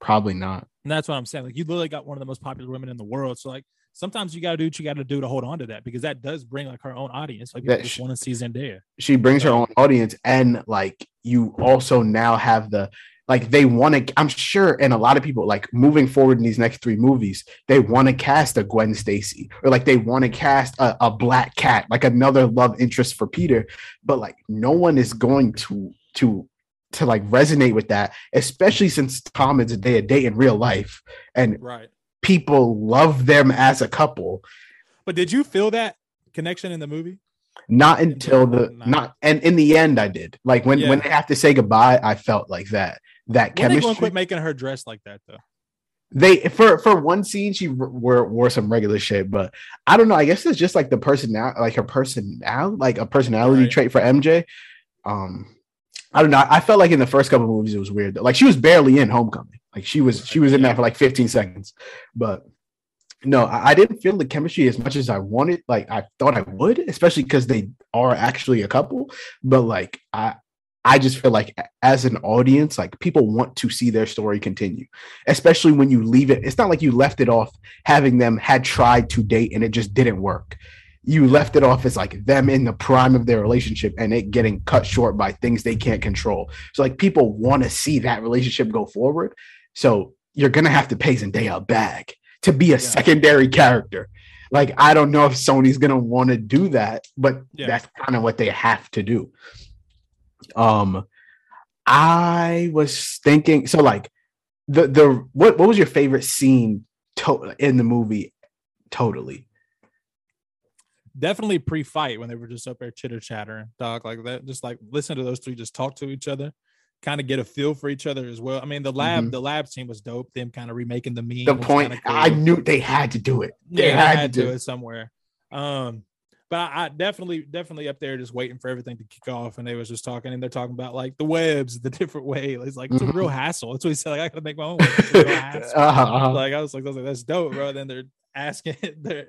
Probably not. And that's what I'm saying. Like you literally got one of the most popular women in the world. So like sometimes you gotta do what you gotta do to hold on to that because that does bring like her own audience. Like people want to see Zendaya. She brings her own audience, and like you also now have the like they want to. I'm sure, and a lot of people like moving forward in these next three movies, they want to cast a Gwen Stacy or like they want to cast a, a Black Cat, like another love interest for Peter. But like no one is going to to to like resonate with that, especially since Tom is a day a date in real life and Right. people love them as a couple. But did you feel that connection in the movie? Not until the not and in the end I did. Like when when Yeah. they have to say goodbye, I felt like that. That When they chemistry. quit making her dress like that though? they for for one scene she wore wore some regular shit, but I don't know. I guess it's just like the personality, like her personality, like a personality Right. trait for MJ. Um, I don't know. I felt like in the first couple of movies it was weird. Like she was barely in Homecoming. Like she was she was in that for like 15 seconds, but no, I, I didn't feel the chemistry as much as I wanted. Like I thought I would, especially because they are actually a couple. But like I. I just feel like as an audience, like people want to see their story continue, especially when you leave it. It's not like you left it off having them had tried to date and it just didn't work. You left it off as like them in the prime of their relationship and it getting cut short by things they can't control. So like people want to see that relationship go forward. So you're gonna have to pay Zendaya a bag to be a secondary character. Like I don't know if Sony's gonna want to do that, but Yeah. that's kind of what they have to do. Um, I was thinking so like the the what what was your favorite scene to- in the movie? Totally. Definitely pre-fight when they were just up there chitter chattering, dog, like that. Just like listen to those three just talk to each other, kind of get a feel for each other as well. I mean, the lab, Mhm. the lab scene was dope. Them kind of remaking the meme. The point cool. I knew they had to do it. They yeah, had, had to do it it. somewhere. Um, but I, I definitely, definitely up there just waiting for everything to kick off, and they was just talking, and they're talking about like the webs, the different way. It's like it's a real hassle. That's what he said. Like I gotta make my own. Web. It's a real hassle. Uh-huh, uh-huh. Like I was like, I was like, that's dope, bro. Then they're asking, they're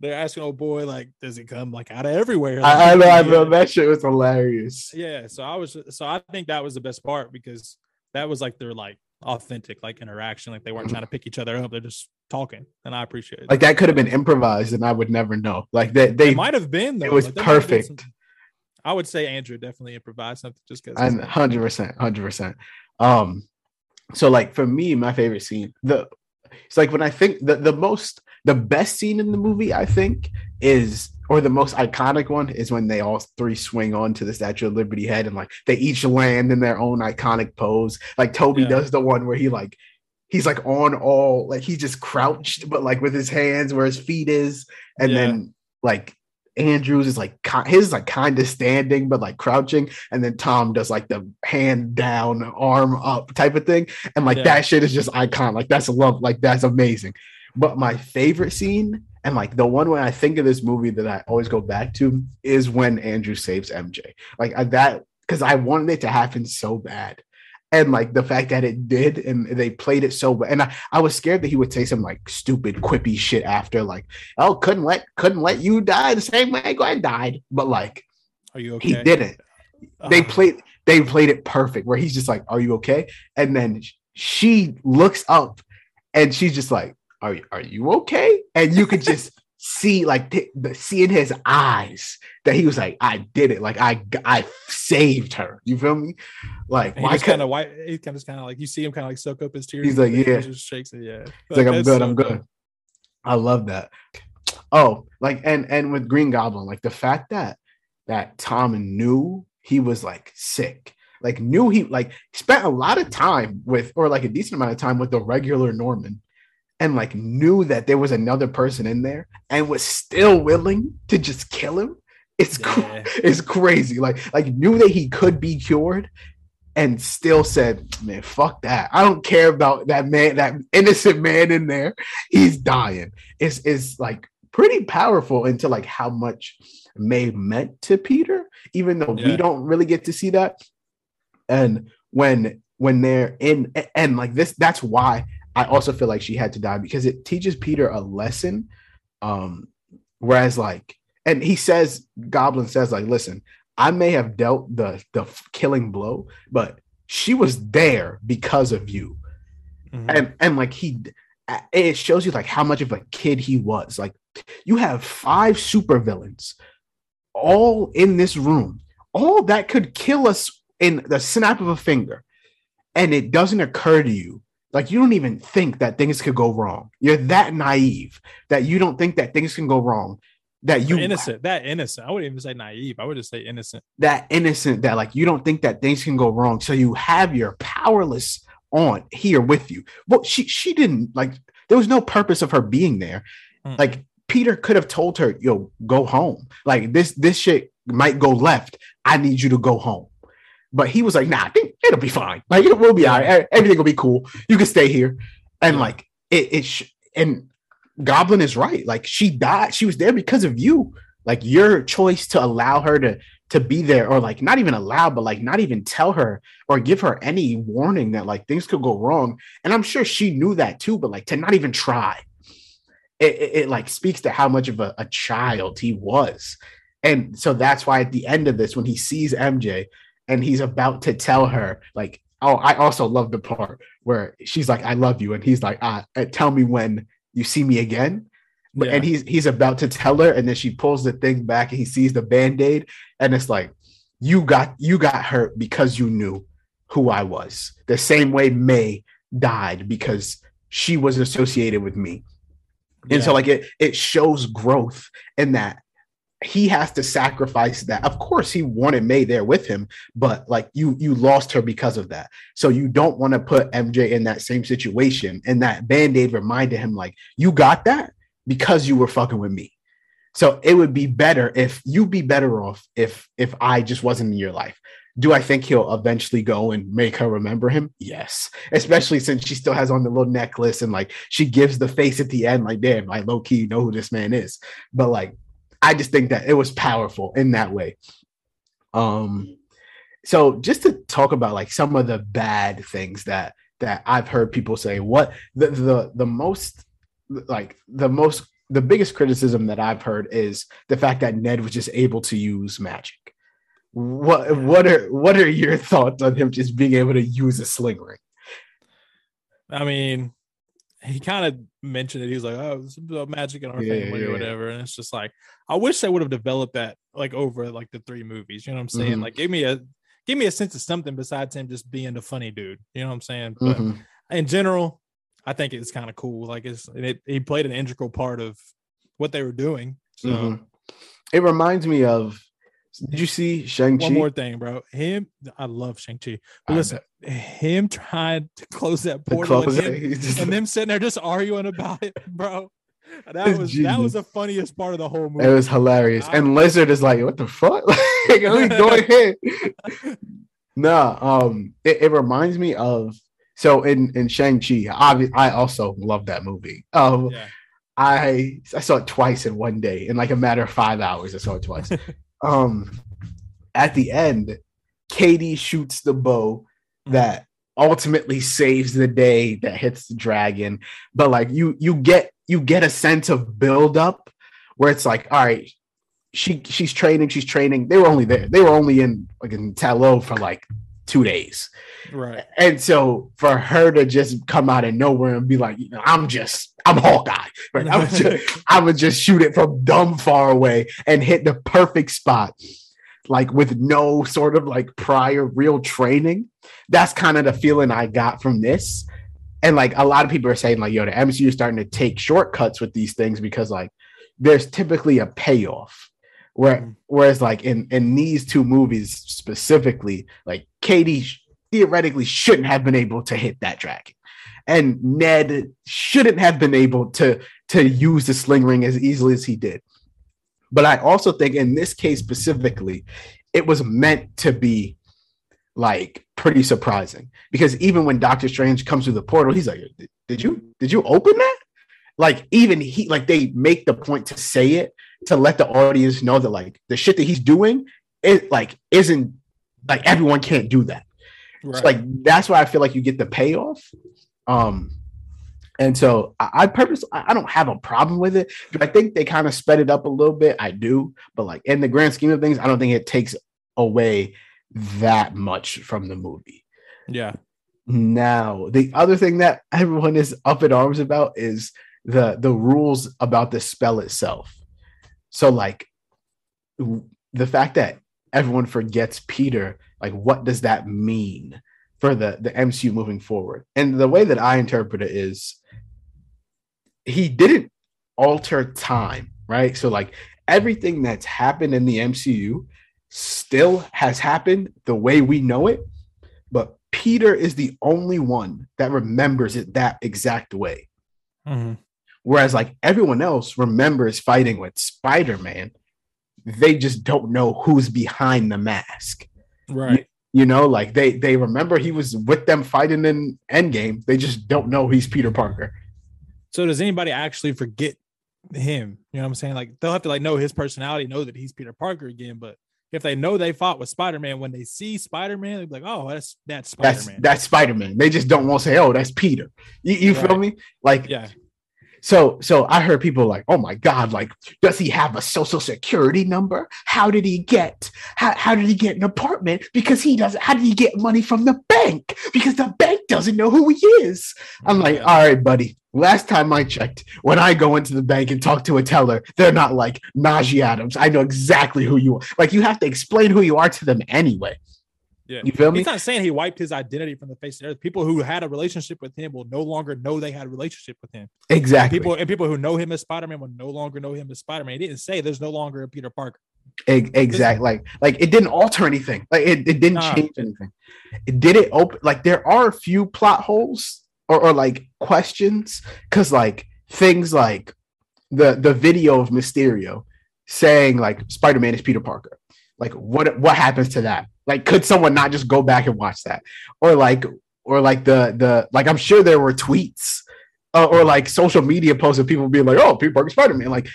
they're asking, oh boy, like does it come like out of everywhere? Like, I, I know, I know that shit was hilarious. Yeah, so I was so I think that was the best part because that was like their like authentic like interaction. Like they weren't trying to pick each other up; they're just talking, and I appreciate it. Like that could have been improvised, and I would never know. Like that they, it might have been though. It was like, there might have been perfect. some- I would say Andrew definitely improvised something just because. hundred percent, hundred percent. Um, so like for me, my favorite scene, the it's like when I think the the most the best scene in the movie, I think is or the most iconic one is when they all three swing onto the Statue of Liberty head and like they each land in their own iconic pose. Like Tobey Yeah. does the one where he like he's like on all like he just crouched, but like with his hands where his feet is, and Yeah. then like Andrews is like his is, like kind of standing but like crouching, and then Tom does like the hand down, arm up type of thing, and like Yeah. that shit is just icon. Like that's love, like that's amazing. But my favorite scene and like the one when I think of this movie that I always go back to is when Andrew saves MJ. Like that because I wanted it to happen so bad. And like the fact that it did, and they played it so well, and I, I was scared that he would say some like stupid quippy shit after, like, "Oh, couldn't let couldn't let you die the same way Gwen died," but like Are you okay? he didn't. They Ah, played they played it perfect where he's just like are you okay? And then she looks up and she's just like are are you okay? And you could just see like the, the see in his eyes that he was like i did it like i i saved her you feel me like He why kind of white. He kind of kind of like you see him kind of like soak up his tears. He's and like, he yeah. just shakes it. Yeah, He's like, I'm good, so I'm good. I love that. Oh, like and and with Green Goblin, like the fact that that Tom knew he was like sick, like knew he like spent a lot of time with or like a decent amount of time with the regular Norman, and like knew that there was another person in there and was still willing to just kill him. It's Yeah. it's crazy. Like like knew that he could be cured and still said, "Man, fuck that. I don't care about that man, that innocent man in there. He's dying." It's it's like pretty powerful into like how much May meant to Peter, even though we don't really get to see that. And when when they're in and like this, that's why I also feel like she had to die because it teaches Peter a lesson. Um, whereas like, and he says, Goblin says, like, listen, I may have dealt the the killing blow, but she was there because of you. Mhm. And and like he it shows you like how much of a kid he was. Like you have five supervillains all in this room, all that could kill us in the snap of a finger. And it doesn't occur to you. Like you don't even think that things could go wrong. You're that naive that you don't think that things can go wrong. that you innocent, that innocent. I wouldn't even say naive. I would just say innocent. that innocent that like you don't think that things can go wrong so you have your powerless aunt here with you well she she didn't like there was no purpose of her being there Mm. like peter could have told her yo go home like this this shit might go left i need you to go home but he was like nah I think it'll be fine. Like it will be all right. Everything will be cool. You can stay here. And like it, it sh- and goblin is right. Like she died. She was there because of you. Like your choice to allow her to to be there or like not even allow but like not even tell her or give her any warning that like things could go wrong. And i'm sure she knew that too but like to not even try it, it, it, like speaks to how much of a, a child he was. And so that's why at the end of this when he sees mj and he's about to tell her like oh i also love the part where she's like i love you and he's like ah uh, tell me when you see me again but and he's he's about to tell her, and then she pulls the thing back and he sees the band-aid, and it's like, you got you got hurt because you knew who I was. The same way May died because she was associated with me. And so like it it shows growth in that he has to sacrifice that. Of course, he wanted May there with him, but like you you lost her because of that. So you don't want to put MJ in that same situation. And that band-aid reminded him, like, you got that because you were fucking with me. So it would be better if you'd be better off if if I just wasn't in your life. Do I think he'll eventually go and make her remember him? Yes. Especially since she still has on the little necklace and like she gives the face at the end, like, damn, like low key, know who this man is. But like, I just think that it was powerful in that way. Um, so just to talk about like some of the bad things that that I've heard people say, what the the the most like the most the biggest criticism that I've heard is the fact that Ned was just able to use magic. What what are what are your thoughts on him just being able to use a sling ring? I mean, he kind of mentioned it. He was like, "Oh, it's about magic in our Yeah, family yeah, or whatever." And it's just like, I wish they would have developed that like over like the three movies. You know what I'm saying? Mhm. Like, give me a give me a sense of something besides him just being the funny dude. You know what I'm saying? But Mhm. in general, I think it's kind of cool. Like, it's and it he played an integral part of what they were doing. So. Mhm. It reminds me of did you see Shang-Chi? One more thing, bro. Him, I love Shang Chi, but I listen, him trying to close that portal close and, him, just- and them sitting there just arguing about it, bro. That It's was that was the funniest part of the whole movie. It was hilarious. I- And Lizard is like, what the fuck? like, we going here. no, um, it, it reminds me of so in in Shang-Chi, I, I also love that movie. Um, yeah, I I saw it twice in one day, in like a matter of five hours. I saw it twice. Um, at the end, Katy shoots the bow that ultimately saves the day that hits the dragon. But like you, you get you get a sense of build up where it's like, all right, she she's training, she's training. They were only there. They were only in like in Ta Lo for like two days. right. And so for her to just come out of nowhere and be like, you know, I'm just, I'm Hawkeye. Right? I'm just, I would just shoot it from dumb far away and hit the perfect spot, like with no sort of like prior real training. That's kind of the feeling I got from this. And like a lot of people are saying, like, yo, the MCU is starting to take shortcuts with these things because like there's typically a payoff. Where Mhm. whereas like in in these two movies specifically, like Katy theoretically shouldn't have been able to hit that dragon. And Ned shouldn't have been able to to use the sling ring as easily as he did. But I also think in this case specifically, it was meant to be like pretty surprising because even when Doctor Strange comes through the portal, he's like, "Did- "Did you did you open that?" Like even he like they make the point to say it to let the audience know that like the shit that he's doing it like isn't like everyone can't do that. right. So, like that's why I feel like you get the payoff. Um, and so I, I purpose I, don't have a problem with it. I think they kind of sped it up a little bit. I do, but like in the grand scheme of things, I don't think it takes away that much from the movie. yeah, Now, the other thing that everyone is up in arms about is the the rules about the spell itself. So, like the fact that everyone forgets Peter, like what does that mean for the the MCU moving forward? And the way that I interpret it is he didn't alter time, right? So, like everything that's happened in the MCU still has happened the way we know it, but Peter is the only one that remembers it that exact way. Mhm. Whereas, like everyone else remembers fighting with Spider Man, they just don't know who's behind the mask. Right. You know, like they they remember he was with them fighting in Endgame. They just don't know he's Peter Parker. So does anybody actually forget him? You know what I'm saying? Like they'll have to like know his personality, know that he's Peter Parker again. But if they know they fought with Spider Man, when they see Spider Man, they're like, "Oh, that's that's Spider That's Man." that's Spider Man. They just don't want to say, "Oh, that's Peter." You, you feel me? Like Yeah. So so I heard people like, oh my God, like, does he have a social security number? How did he get how, how did he get an apartment? Because he doesn't how did he get money from the bank? Because the bank doesn't know who he is. I'm like, all right, buddy. Last time I checked, when I go into the bank and talk to a teller, they're not like Najee Adams. I know exactly who you are. Like you have to explain who you are to them anyway. Yeah. You feel me? He's not saying he wiped his identity from the face of the earth. People who had a relationship with him will no longer know they had a relationship with him. Exactly. People and people who know him as Spider Man will no longer know him as Spider Man. He didn't say there's no longer a Peter Parker. Exactly. Like, like it didn't alter anything. Like it, it didn't Nah. change anything. It did it open like there are a few plot holes or, or like questions because like things like the the video of Mysterio saying like Spider-Man is Peter Parker. Like what what happens to that? Like could someone not just go back and watch that? Or like or like the the like I'm sure there were tweets uh, or like social media posts of people being like, "Oh, Peter Parker, Spider Man." Like,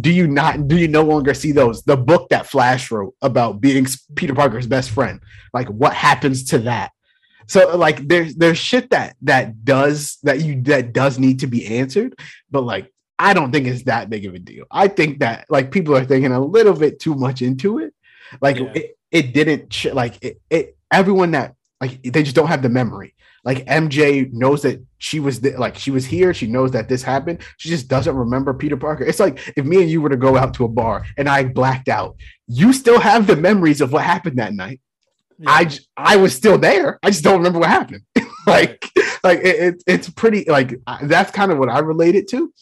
do you not? Do you no longer see those? The book that Flash wrote about being Peter Parker's best friend. Like, what happens to that? So, like, there's there's shit that that does that you that does need to be answered, but like, I don't think it's that big of a deal. I think that like people are thinking a little bit too much into it. Like, Yeah. it, it didn't ch- like it, it. Everyone that like they just don't have the memory like MJ knows that she was th- like she was here. She knows that this happened. She just doesn't remember Peter Parker. It's like if me and you were to go out to a bar and I blacked out, you still have the memories of what happened that night. I j- I was still there. I just don't remember what happened. like like it, it- it's pretty like I- that's kind of what I relate it to.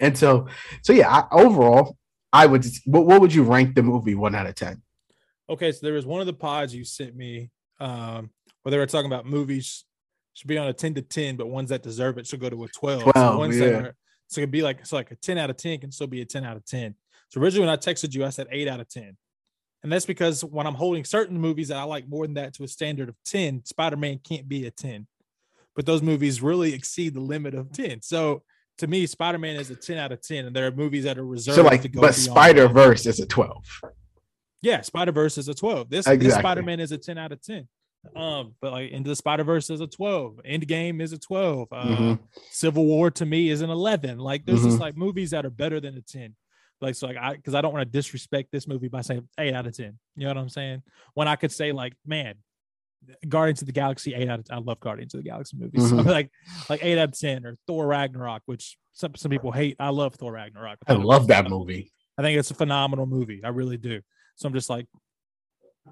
And so so yeah, I, overall, I would. What, what would you rank the movie one out of ten? Okay, so there was one of the pods you sent me um, where they were talking about movies should be on a 10 to 10, but ones that deserve it should go to a 12. so ones yeah. that are so it'd be like so like a 10 out of 10 can still be a 10 out of 10. So originally when I texted you, I said 8 out of 10. And that's because when I'm holding certain movies that I like more than that to a standard of 10, Spider-Man can't be a 10. But those movies really exceed the limit of 10. So to me, Spider-Man is a 10 out of 10, and there are movies that are reserved So like, to go but Spider. Verse is a twelve. Yeah, Spider Verse is a 12. This, this Spider Man is a 10 out of 10. Um, but like Into the Spider Verse is a 12. Endgame is a 12. Uh, Mhm. Civil War to me is an 11. Like there's just Mhm. like movies that are better than a 10. Like so, like I because I don't want to disrespect this movie by saying eight out of 10. You know what I'm saying? When I could say like, man, Guardians of the Galaxy, eight out of I love Guardians of the Galaxy movies. So Mhm. like like eight out of 10 or Thor Ragnarok, which some some people hate. I love Thor Ragnarok. I love that movie. I think it's a phenomenal movie. I really do. So I'm just like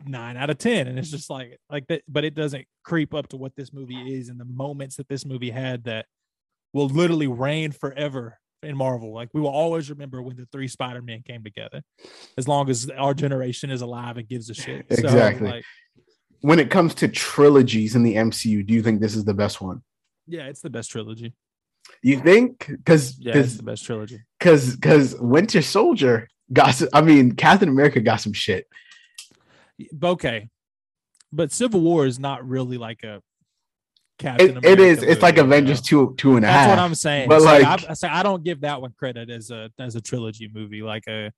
nine out of ten, and it's just like like that. But it doesn't creep up to what this movie is and the moments that this movie had that will literally reign forever in Marvel. Like we will always remember when the three Spider Men came together, as long as our generation is alive and gives a shit. So, Exactly. like, When it comes to trilogies in the MCU, do you think this is the best one? yeah, it's the best trilogy. You think? Because Yeah, it's the best trilogy. because because Winter Soldier got. Some, I mean, Captain America got some shit. Okay, but Civil War is not really like a Captain It, it is. America It's like movie, you know? Avengers two two and a half. That's what I'm saying. But So, like, I, I say I don't give that one credit as a as a trilogy movie. Like a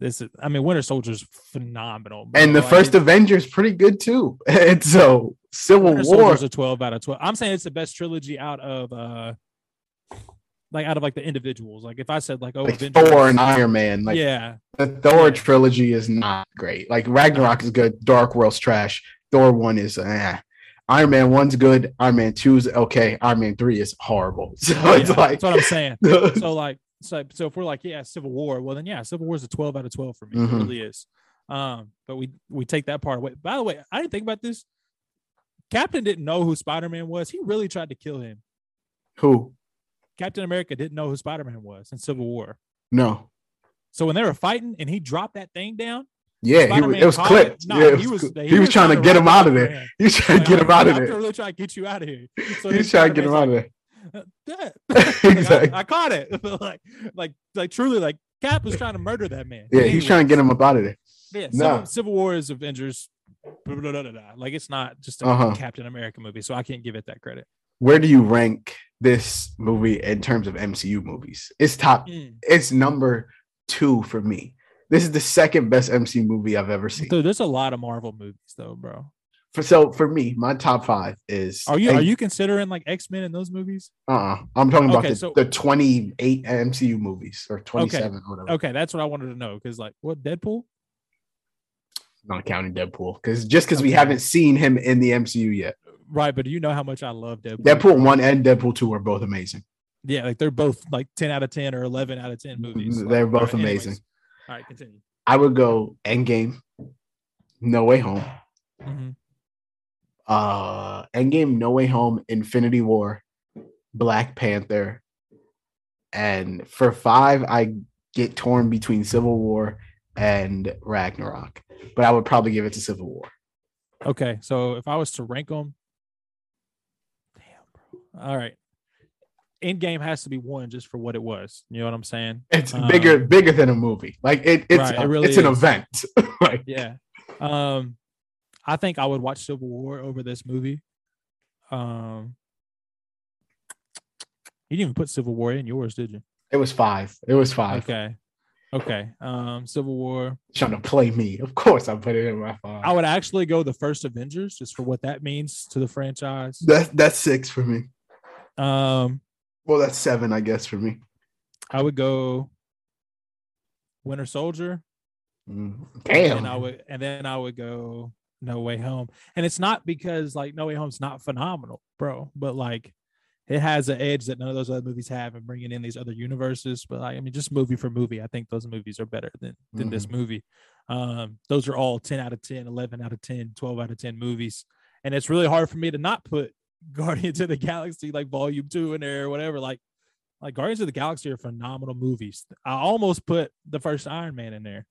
this, is, I mean, Winter Soldier's phenomenal. bro. and the Like, first Avengers pretty good too. And so Civil Winter War. Soldier's a 12 out of 12. I'm saying it's the best trilogy out of uh like out of like the individuals. Like if I said like oh Like Avengers- Thor and Iron Man, like yeah, the Thor Yeah. trilogy is not great. Like Ragnarok is good, Dark World's trash. Thor one is eh. Iron Man one's good. Iron Man two's okay. Iron Man three is horrible. So it's like that's what I'm saying. so like so so if we're like yeah civil war well then yeah civil war is a 12 out of 12 for me Mhm. it really is um but we we take that part away by the way i didn't think about this captain didn't know who spider-man was he really tried to kill him who? captain america didn't know who spider-man was in civil war No. So when they were fighting and he dropped that thing down, Yeah, he was, Spider-Man it was clipped. Nah, yeah, it he was he, he was trying to get him out of there. He was trying to get him out of there. I'm really trying to get you out of here. So He was trying to get him out of there. Like, Exactly. I, I caught it. like, like, like, truly, like Cap was trying to murder that man. Yeah, he's trying to get him up out of there. Yeah, Nah. Civil, Civil War is Avengers. blah, blah, blah. Like it's not just a Uh-huh. Captain America movie, so I can't give it that credit. Where do you rank this movie in terms of MCU movies? It's top. Mm. It's number two for me. This is the second best MCU movie I've ever seen. Dude, there's a lot of Marvel movies though, bro. For so for me, my top five is. Are you are you considering like X Men in those movies? Uh-uh. I'm talking about Okay, the, so- the 28 MCU movies or 27 or whatever. Okay, that's what I wanted to know because like what Deadpool? Not counting Deadpool, because just because we haven't seen him in the MCU yet. Right, but do you know how much I love Deadpool? Deadpool one and Deadpool two are both amazing. Yeah, like they're both like ten out of ten or eleven out of ten movies. They're Like, both right, anyways. amazing. All right, continue. I would go Endgame, No Way Home, Mhm. Uh, Endgame, No Way Home, Infinity War, Black Panther, and for five, I get torn between Civil War and Ragnarok, but I would probably give it to Civil War. Okay, so if I was to rank them, damn, bro. All right, Endgame has to be one just for what it was. You know what I'm saying? It's Um, bigger, bigger than a movie. Like it, it's Right, it really it's an event. like Yeah. Um, I think I would watch Civil War over this movie. Um, you didn't even put Civil War in yours, did you? it was five. It was five. Okay. Okay. Um, Civil War. Trying to play me. Of course, I put it in my five. I would actually go the first Avengers just for what that means to the franchise. That's that's six for me. Um, Well, that's seven, I guess, for me. I would go Winter Soldier. Mm, And I would and then I would go No Way Home. And it's not because like No Way Home's not phenomenal, bro, but like it has an edge that none of those other movies have and bringing in these other universes. But like, I mean, just movie for movie, I think those movies are better than than this movie. Um, those are all 10 out of 10, 11 out of 10, 12 out of 10 movies. And it's really hard for me to not put Guardians of the Galaxy like volume two in there or whatever. Like, like Guardians of the Galaxy are phenomenal movies. I almost put the first Iron Man in there.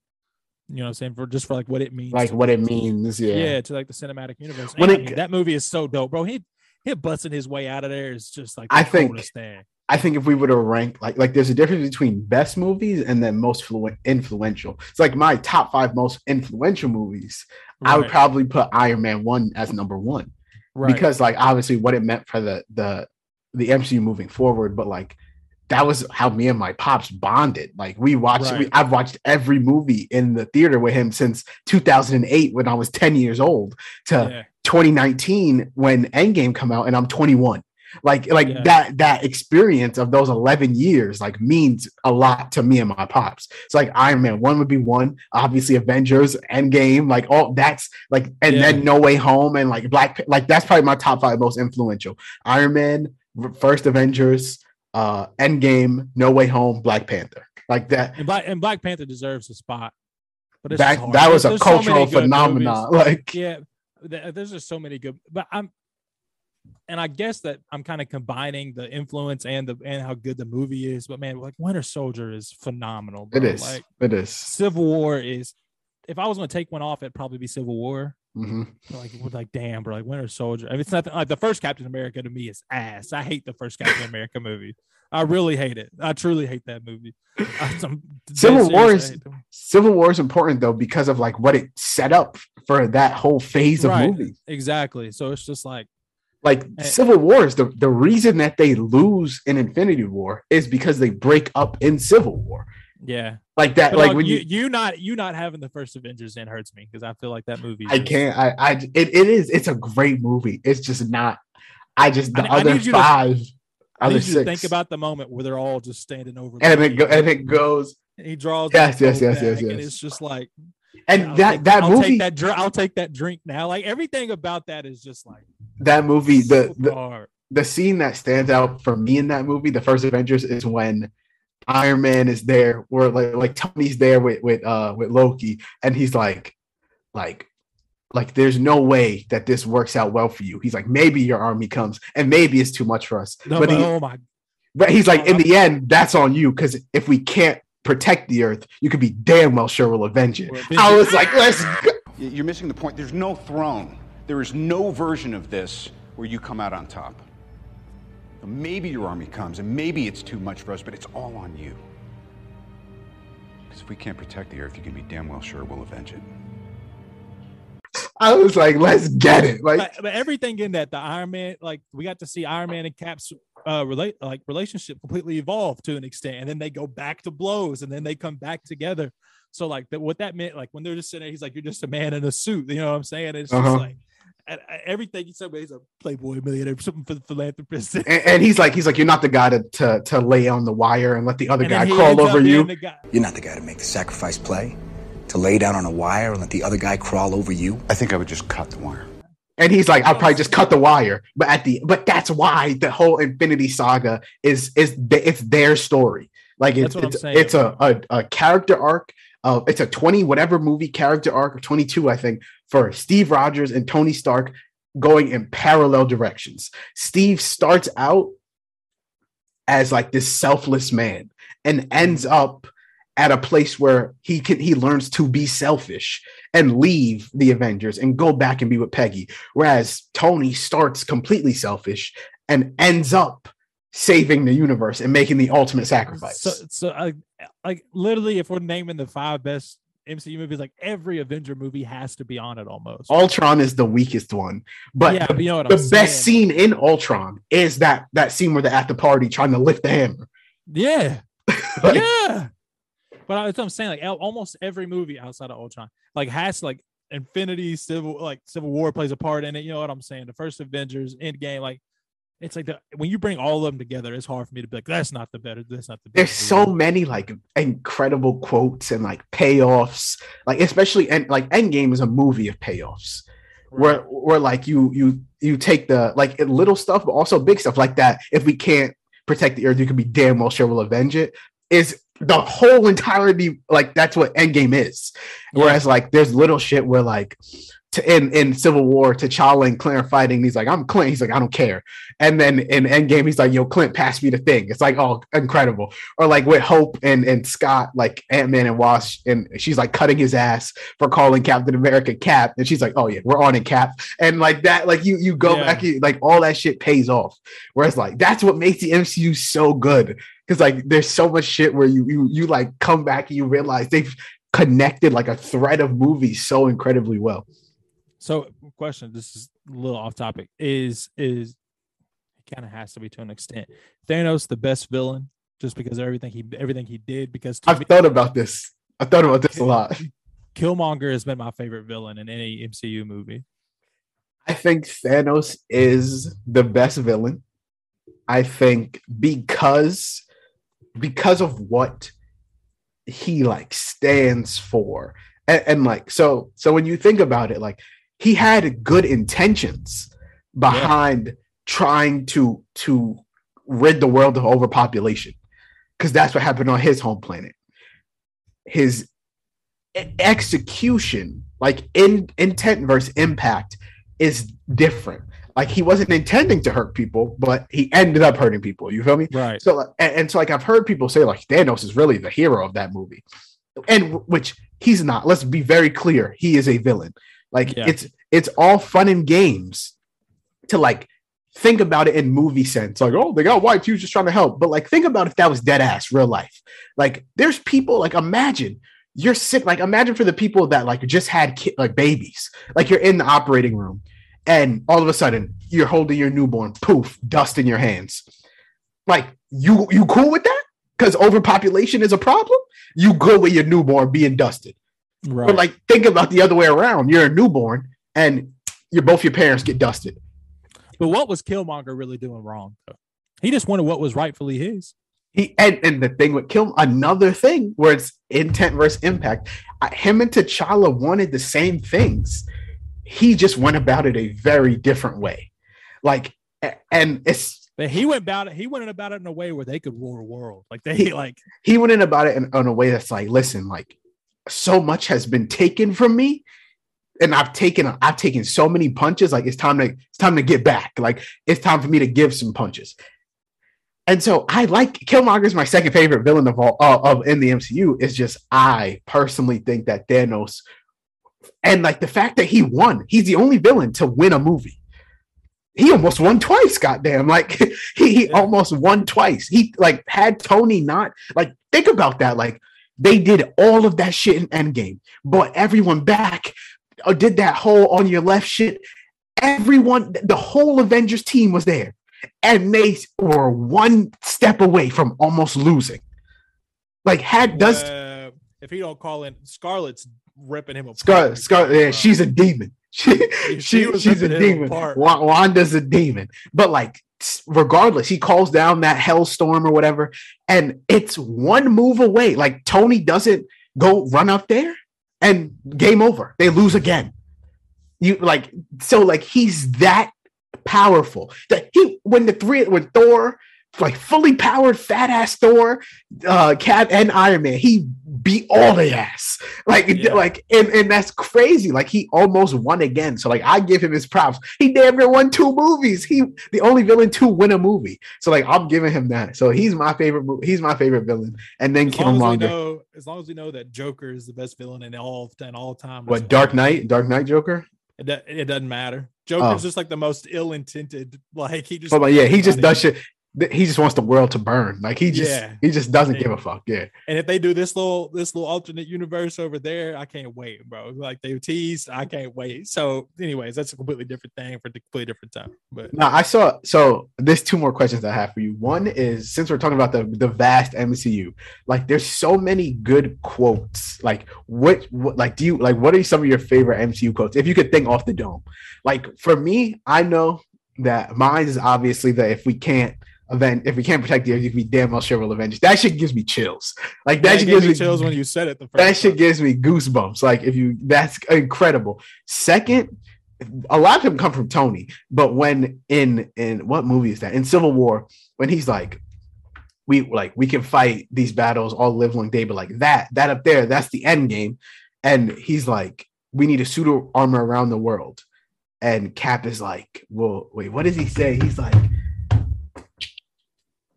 You know what I'm saying? For just for like what it means. Like what it means. Yeah. Yeah. to like the cinematic universe. When And, I mean, that movie is so dope, bro. He he busting his way out of there is just like I think- thing. I think if we were to rank like like there's a difference between best movies and then most flu- influential. It's like my top five most influential movies. I would probably put Iron Man one as number one right. because like obviously what it meant for the the the MCU moving forward, but like that was how me and my pops bonded. Like we watched, we, I've watched every movie in the theater with him since 2008 when I was 10 years old to yeah. 2019 when Endgame come out and I'm 21. Like like Yeah. that that experience of those 11 years like means a lot to me and my pops. It's like Iron Man 1 would be one, obviously Avengers, Endgame, like all that's like and Yeah. then No Way Home and like Black like that's probably my top 5 most influential. Iron Man, first Avengers, uh Endgame, No Way Home, Black Panther. Like that And Black and Black Panther deserves a spot. But it's that just hard. that was a There's- there's so cultural phenomenon. movies. Like yeah there's just so many good but i'm and i guess that i'm kind of combining the influence and the and how good the movie is but man like winter soldier is phenomenal bro. it is. like it is. civil war is if i was going to take one off it'd probably be civil war Mhm. But, like like damn bro like winter soldier I mean, it's nothing like the first captain america to me is ass i hate the first captain america movie i really hate it i truly hate that movie I- I'm Civil War is- Civil War is important though because of like what it set up for that whole phase of Right. movies. exactly so it's just like Like Eh. Civil War is the, the reason that they lose in Infinity War is because they break up in Civil War. Yeah Like that, But like when you, you, you not you not having the first Avengers in hurts me because I feel like that movie. I is- can't, I, I, it, it is, it's a great movie. It's just not. I just the I- I other to- five, I other to six, think about the moment where they're all just standing over. and it go, and it goes, he draws. Yes, the yes, yes, yes, And yes. it's just like and that take- that I'll movie, Take that dr- I'll take that drink now. Like everything about that is just like that movie, the, the the scene that stands out for me in that movie, the first Avengers, is when Iron Man is there, where like like Tony's there with with uh with Loki, and he's like, like, like there's no way that this works out well for you. He's like, maybe your army comes, and maybe it's too much for us. No, but but, he, oh my, but he's like, in I'm- the end, that's on you because if we can't protect the earth, you could be damn well sure we'll avenge it. I was like, let's go. You're missing the point. There's no throne. There is no version of this where you come out on top. Maybe your army comes, and maybe it's too much for us, but it's all on you. Because if we can't protect the Earth, you can be damn well sure we'll avenge it. I was like, let's get it. Like, but, but everything in that the Iron Man, like we got to see Iron Man and Cap's uh relate like relationship completely evolve to an extent, and then they go back to blows, and then they come back together. So like that, what that meant, like when they're just sitting there, he's like, "You're just a man in a suit," you know what I'm saying? It's Uh-huh. just like and, and everything he said, he's a playboy millionaire, something for the philanthropist. and, and he's like, he's like, you're not the guy to, to to lay on the wire and let the other And guy crawl over you. You're not the guy to make the sacrifice play, to lay down on a wire and let the other guy crawl over you. I think I would just cut the wire. And he's like, I'll probably just cut the wire. But at the but that's why the whole Infinity Saga is is th- it's their story. Like it's That's what I'm it's, it's a, a a character arc. Uh, it's a 20 whatever movie character arc or 22, I think, for Steve Rogers and Tony Stark going in parallel directions. Steve starts out as like this selfless man and ends up at a place where he can he learns to be selfish and leave the Avengers and go back and be with Peggy. Whereas Tony starts completely selfish and ends up saving the universe and making the ultimate sacrifice. So, so like, like literally, if we're naming the five best MCU movies, like every Avenger movie has to be on it almost. Ultron is the weakest one, but Yeah, the, you know what the best saying. scene in Ultron is that that scene where they're at the party trying to lift the hammer. Yeah, Like, yeah. But uh, that's what I'm saying. Like almost every movie outside of Ultron, like has like Infinity, Civil, like Civil War plays a part in it. You know what I'm saying? The first Avengers, Endgame, like it's like the when you bring all of them together, it's hard for me to be like, that's not the better. That's not the. There's best so many like incredible quotes and like payoffs, like especially and like Endgame is a movie of payoffs. where where like you you you take the like little stuff but also big stuff like that if we can't protect the earth you can be damn well sure we'll avenge it is the whole entirety like that's what endgame is whereas like there's little shit where like to, in in civil war t'challa and clint are fighting he's like i'm clint. He's like i don't care. And then in endgame he's like yo clint pass me the thing. It's like oh incredible. Or like with hope and and scott like ant-man and wasp and she's like cutting his ass for calling captain america cap and she's like oh yeah we're on it cap. And like that like you you go Yeah. back you, like all that shit pays off. Whereas like that's what makes the mcu so good. Because like there's so much shit where you you you like come back and you realize they've connected like a thread of movies so incredibly well So, question. This is a little off topic. Is is it kind of has to be to an extent. Thanos the best villain just because of everything he everything he did. Because i've me, thought about this i thought about this a lot Killmonger has been my favorite villain in any MCU movie. I think Thanos is the best villain. I think because because of what he like stands for. And, and like so so when you think about it like he had good intentions behind trying to to rid the world of overpopulation because that's what happened on his home planet. His execution like in intent versus impact is different. Like he wasn't intending to hurt people, but he ended up hurting people. You feel me? Right. So and, and so like I've heard people say like Thanos is really the hero of that movie, and which he's not. Let's be very clear. He is a villain. Like Yeah. it's it's all fun and games to like think about it in movie sense. Like oh they got wiped. He was just trying to help. But like think about if that was dead ass real life. Like there's people like imagine you're sick. Like imagine for the people that like just had ki- like babies. Like you're in the operating room and all of a sudden you're holding your newborn, poof, dust in your hands. Like you you cool with that? Because overpopulation is a problem. You go with your newborn being dusted. Right. But like think about the other way around. You're a newborn and your both your parents get dusted. but what was Killmonger really doing wrong? He just wanted what was rightfully his. He and, and the thing with Kill another thing where it's intent versus impact. Him and T'Challa wanted the same things. He just went about it a very different way. Like and it's But he went about it. He went about it in a way where they could rule the world. Like they like he went in about it in, in a way that's like, listen, like so much has been taken from me, and I've taken I've taken so many punches. Like it's time to it's time to get back. Like it's time for me to give some punches. and so I like Killmonger is my second favorite villain of all uh, of in the MCU. Is just I personally think that Thanos, and like the fact that he won, he's the only villain to win a movie. He almost won twice. Goddamn! Like he, he Yeah. almost won twice. He like had Tony not like think about that. Like they did all of that shit in Endgame, brought everyone back, or did that whole on your left shit. Everyone, the whole Avengers team was there and they were one step away from almost losing. Like had does Uh, if he don't call in, Scarlet's ripping him apart. Scarlet, Scar yeah, Uh, she's a demon. She, She she, she's a demon. Wanda's a demon. But like regardless, he calls down that hellstorm or whatever, and it's one move away. Like Tony doesn't go run up there, and game over. They lose again. You like so like he's that powerful that he when the three when Thor like fully powered fat ass Thor, uh Cap and Iron Man, he beat all the ass. Like Yeah. like and, and that's crazy. Like he almost won again. So like I give him his props. He damn near won two movies. He the only villain to win a movie. So like I'm giving him that. So he's my favorite mo- he's my favorite villain. And then As long as we know, as long as we know that Joker is the best villain in all in all time. What Dark. Knight? Dark Knight Joker? It, it doesn't matter. Joker's Oh. just like the most ill-intended. Like he just. Like, yeah, he just does shit. He just wants the world to burn. Like he just Yeah. he just doesn't give a fuck. Yeah. And if they do this little this little alternate universe over there, I can't wait, bro. Like they teased, I can't wait. So, anyways, that's a completely different thing for a completely different time. But Now I saw so there's two more questions I have for you. One is since we're talking about the the vast MCU, like there's so many good quotes. Like what, what like do you like what are some of your favorite MCU quotes? If you could think off the dome. Like for me, I know that mine is obviously that if we can't event if we can't protect the earth, you can be damn well sure we'll avenge it. That shit gives me chills. Like that that shit gives me chills when you said it the first that shit gives me goosebumps. Like if you, that's incredible. Second, a lot of them come from Tony, but when in in what movie is that? In Civil War, when he's like, we like we can fight these battles all live long day, but like that that up there, that's the end game. And he's like, we need a suit of armor around the world. And Cap is like, well, wait, what does he say? He's like,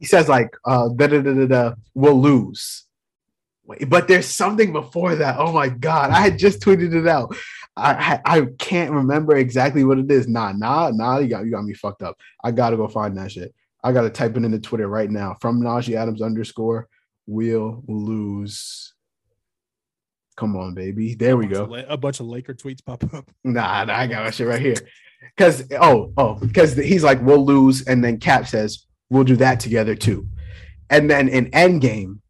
he says like, uh, da da da da da, we'll lose. Wait, but there's something before that. Oh my god, I had just tweeted it out. I I, I can't remember exactly what it is. Nah, nah, nah. You got you got me fucked up. I gotta go find that shit. I gotta type it into Twitter right now. From Najee Adams underscore we'll lose. Come on, baby. There we go. A bunch of Laker tweets pop up. Nah, nah, I got my shit right here. Because oh, oh, because he's like, we'll lose, and then Cap says, we'll do that together too. And then in Endgame,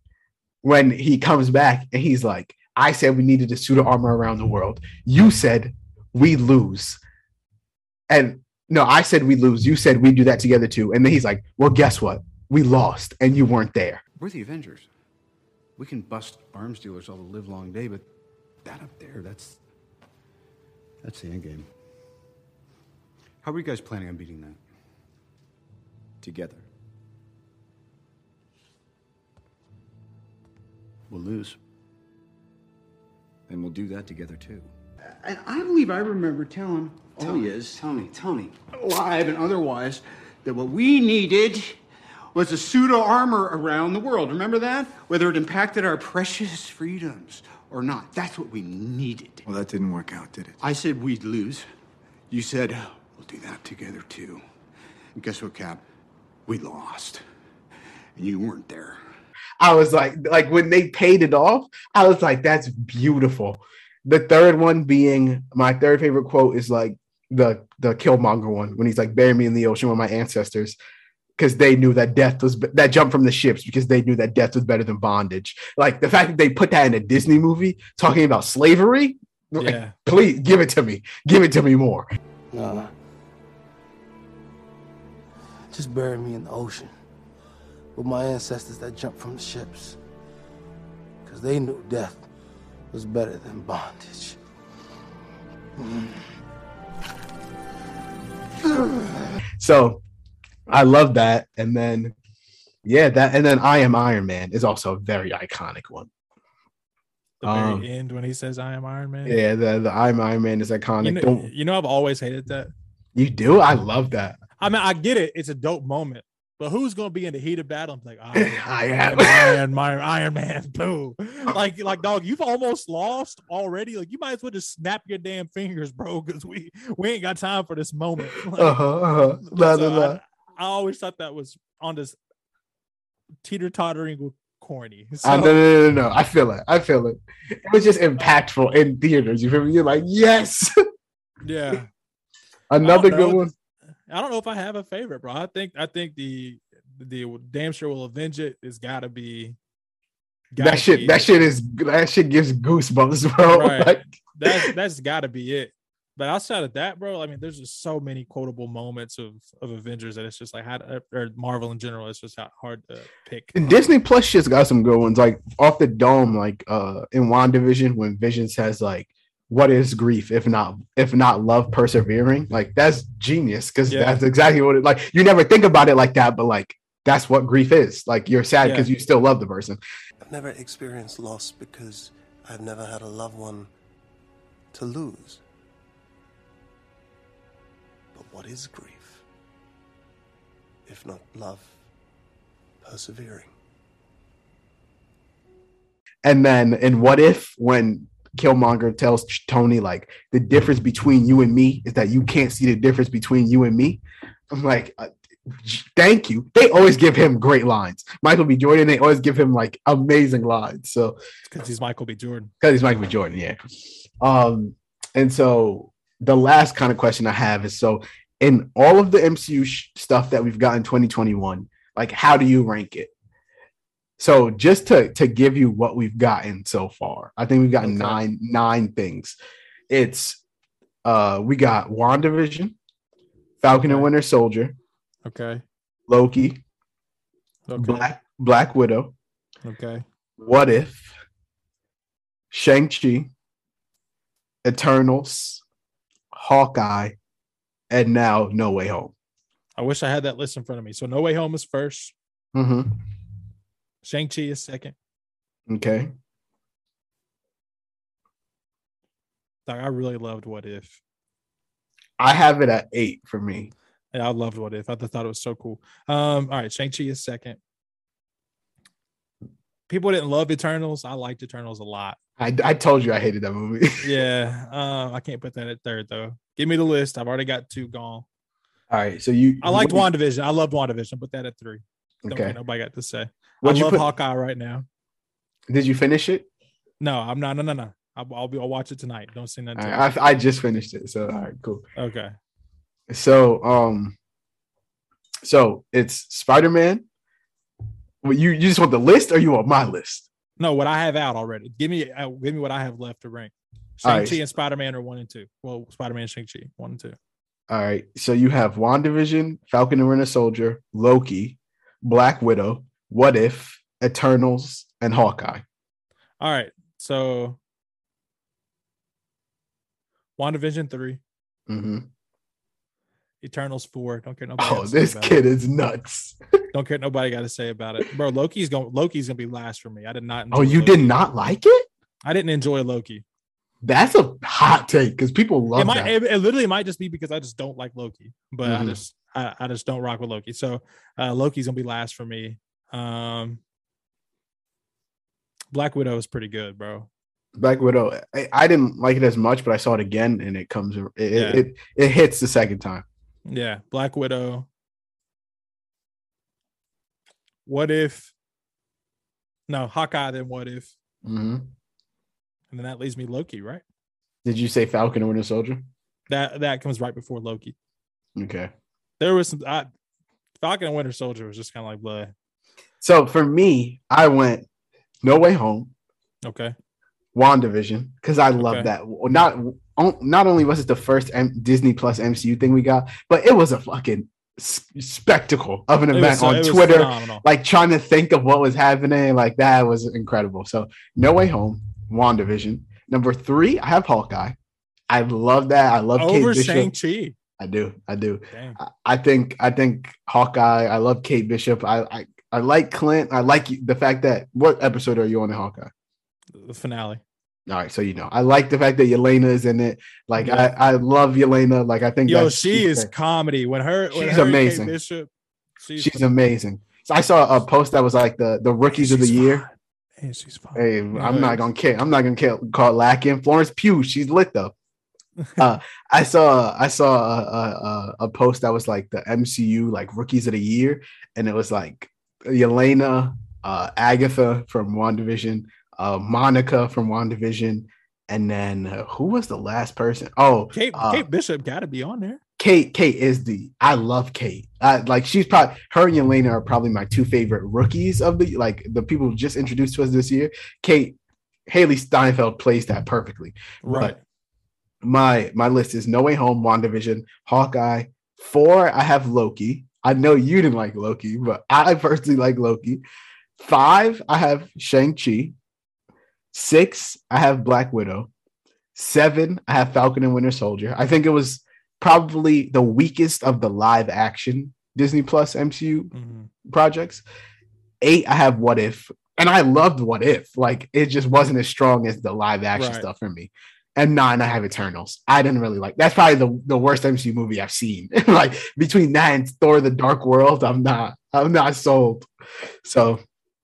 when he comes back and he's like, I said we needed a suit of armor around the world. You said we lose. And no, I said we lose. You said we do that together too. And then he's like, Well, guess what? We lost and you weren't there. We're the Avengers. We can bust arms dealers all the live long day, but that up there, that's that's the end game. How are you guys planning on beating that? Together. We'll lose. And we'll do that together too. And I believe I remember telling oh, Tony is. Tony, Tony, live and otherwise, that what we needed was a suit of armor around the world. Remember that? Whether it impacted our precious freedoms or not. That's what we needed. Well, that didn't work out, did it? I said we'd lose. You said, we'll do that together too. And guess what, Cap? We lost. And you weren't there. I was like, like when they paid it off, I was like, that's beautiful. The third one being my third favorite quote is like the the Killmonger one when he's like, "Bury me in the ocean with my ancestors," because they knew that death was that jump from the ships because they knew that death was better than bondage. Like the fact that they put that in a Disney movie talking about slavery. like, please give it to me. Give it to me more. Nah. Just bury me in the ocean with my ancestors that jumped from the ships. Because they knew death was better than bondage. So I love that. And then yeah, that and then I am Iron Man is also a very iconic one. The very Um, end when he says, "I am Iron Man." Yeah, the, the I'm Iron Man is iconic. You know, you know, I've always hated that. you do? I love that. I mean, I get it; it's a dope moment, But who's gonna be in the heat of battle? I'm like, I am. Iron, Man, Iron Man, boo. Like, like, dog, you've almost lost already. Like, you might as well just snap your damn fingers, bro, because we we ain't got time for this moment. Like, Uh-huh, uh-huh. Nah, so nah, nah. I, I always thought that was on this teeter tottering with corny. Uh, So, no, no, no, no, no. I feel it. I feel it. It was just impactful in theaters. You feel me? You're like, yes, yeah. another good one. I don't know if I have a favorite, bro. I think I think the the damn sure will avenge it. It's got to be gotta That shit, be that it. shit is that shit gives goosebumps, bro. Right. Like, That's that's got to be it. But outside of that, bro, I mean, there's just so many quotable moments of of Avengers that it's just like how to, or er, er, Marvel in general. It's just ha- hard to pick. Um, Disney Plus shit's got some good ones. Like off the dome, like uh in WandaVision, when Visions has like, "What is grief if not if not love persevering?" Like that's genius because Yeah. that's exactly what it like. You never think about it like that, but like that's what grief is. Like you're sad Yeah. because you still love the person. I've never experienced loss because I've never had a loved one to lose. But what is grief? If not love persevering? And then in What If, when Killmonger tells Tony like the difference between you and me is that you can't see the difference between you and me. I'm like, uh, thank you. They always give him great lines. Michael B. Jordan, they always give him like amazing lines. So because he's Michael B. Jordan. because he's Michael B. Jordan, yeah. Um, and so the last kind of question I have is so in all of the MCU sh- stuff that we've got in 2021, like how do you rank it? So just to to give you what we've gotten so far, I think we've got Okay. nine nine things. It's uh we got WandaVision, Falcon and Winter Soldier, Okay. Loki, Okay. Black Black Widow, Okay. What If, Shang-Chi, Eternals, Hawkeye, and now No Way Home. I wish I had that list in front of me. So No Way Home is first. Mm-hmm. Shang Chi is second. Okay. Like I really loved What If. I have it at eight for me. Yeah, I loved What If. I thought it was so cool. Um, all right, Shang Chi is second. People didn't love Eternals. I liked Eternals a lot. I, I told you I hated that movie. Yeah, um, I can't put that at third though. Give me the list. I've already got two gone. All right. So you I liked WandaVision. I loved WandaVision. Put that at three. Don't Okay. nobody got to say. What'd I you love put- Hawkeye right now. Did you finish it? No, I'm not. No, no, no. I'll, I'll be. I'll watch it tonight. Don't say nothing. To right, I, I just finished it. So all right, cool. okay. So um so it's Spider-Man. Well, you, you just want the list or you want my list? No, what I have out already. Give me. Uh, give me what I have left to rank. Shang right. Chi and Spider Man are one and two. Well, Spider Man, Shang Chi, one and two. All right. So you have WandaVision, Falcon and Winter Soldier, Loki, Black Widow, What If, Eternals, and Hawkeye. All right. So, WandaVision three, hmm Eternals four. Don't care nobody. Oh, to this kid is nuts. Don't care nobody got to say about it, bro. Loki's going. Loki's gonna be last for me. I did not. Oh, you Loki. did not like it? I didn't enjoy Loki. That's a hot take because people love It might. It, it literally might just be because I just don't like Loki, but I Mhm. just I, I just don't rock with Loki. So uh, Loki's gonna be last for me. Um, Black Widow is pretty good, bro. Black Widow. I, I didn't like it as much, but I saw it again and it comes. It, Yeah. it, it hits the second time. Yeah, Black Widow. What if? No, Hawkeye. Then what if? hmm And then that leaves me Loki, right? Did you say Falcon and Winter Soldier? That that comes right before Loki. Okay. There was some. I, Falcon and Winter Soldier was just kind of like blah. So for me, I went No Way Home, Okay. WandaVision, because I love Okay. that. Not not only was it the first M- Disney Plus MCU thing we got, but it was a fucking s- spectacle of an It was event on Twitter. phenomenal. Like trying to think of what was happening, like that was incredible. So No Way Home, WandaVision. Number three, I have Hawkeye. I love that. I love Kate Over Bishop. Shang Chi. I do. I do. I- I think I think Hawkeye. I love Kate Bishop. I I, I like Clint. I like the fact that what episode are you on the Hawkeye? The finale. All right, so you know I like the fact that Yelena is in it. Like Yeah. I, I love Yelena. Like I think Yo, she is comedy. When her, when She's her amazing. Bishop, She's, She's amazing. So I saw a post that was like the the rookies of the She's year. and she's fine. Hey, Yeah, I'm not gonna care. I'm not gonna care, call lacking. Florence Pugh, she's lit though. uh, I saw I saw a, a, a post that was like the MCU like rookies of the year, and it was like Yelena, uh, Agatha from WandaVision, uh, Monica from WandaVision, and then uh, who was the last person? Oh, Kate, uh, Kate Bishop got to be on there. Kate, Kate is the I love Kate. I like she's probably her and Yelena are probably my two favorite rookies of the like the people just introduced to us this year. Kate Hailee Steinfeld plays that perfectly. Right. But my my list is No Way Home, WandaVision, Hawkeye. Four, I have Loki. I know you didn't like Loki, but I personally like Loki. Five, I have Shang-Chi. Six, I have Black Widow. Seven, I have Falcon and Winter Soldier. I think it was probably the weakest of the live action Disney Plus MCU Mhm. projects. Eight, I have What If, and I loved What If. Like it just wasn't as strong as the live action Right. stuff for me. And nine, I have Eternals. I didn't really like. That's probably the, the worst MCU movie I've seen. like between that and Thor: The Dark World, I'm not. I'm not sold. So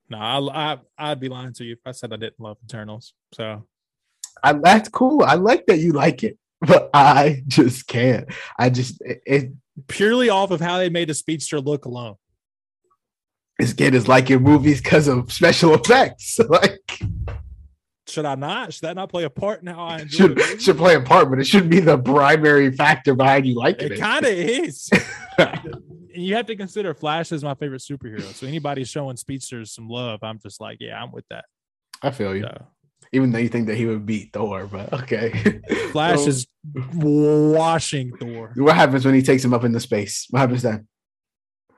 No, I, I I'd be lying to you if I said I didn't love Eternals. So I, that's cool. I like that you like it, but I just can't. I just it, it purely off of how they made the speedster look alone. this kid is liking movies because of special effects. like Should I not? Should that not play a part in how I should it? should play a part, but it shouldn't be the primary factor behind you liking It it. kind of is. you have to consider Flash is my favorite superhero. So anybody showing speedsters some love, I'm just like, yeah, I'm with that. I feel you. So, Even though you think that he would beat Thor, but okay. Flash So, is washing Thor. What happens when he takes him up into space? What happens then?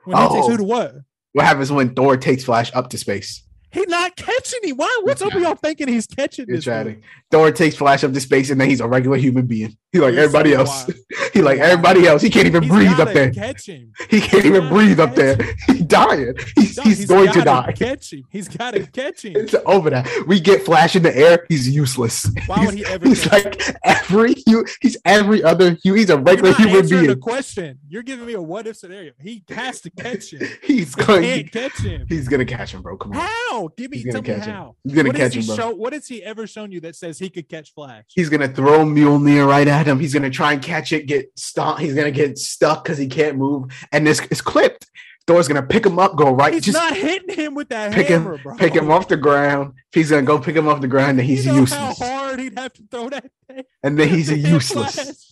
When he takes Oh. who to what? What happens when Thor takes Flash up to space? He not catching him. Why? What's up with y'all thinking he's catching You're this? chatting. Thor takes Flash up to space, and then he's a regular human being. He like You're everybody so else. he like everybody else. He can't even He's breathe up there. Catch him. He can't even breathe up there. He's dying. He's, No, he's, going to die. Catch him. He's got to catch him. It's over that. We get Flash in the air. He's useless. Why would he's, he ever He's like every. hu- He's every other. He's a regular human being. the question. You're giving me a what if scenario. He has to catch him. He's He going. can't catch him. He's gonna catch him, bro. Come on. How? Give me tell me him. how. He's gonna What catch he him, bro. show- what has he ever shown you that says he could catch Flash? He's gonna throw Mjolnir right at him. He's gonna try and catch it, get stuck. He's gonna get stuck because he can't move, and this is clipped. Thor's gonna pick him up, go right, He's just not hitting him with that pick hammer, him, bro. pick him off the ground. He's gonna go pick him off the ground, and he's you know useless, how hard he'd have to throw that thing. and then he's useless.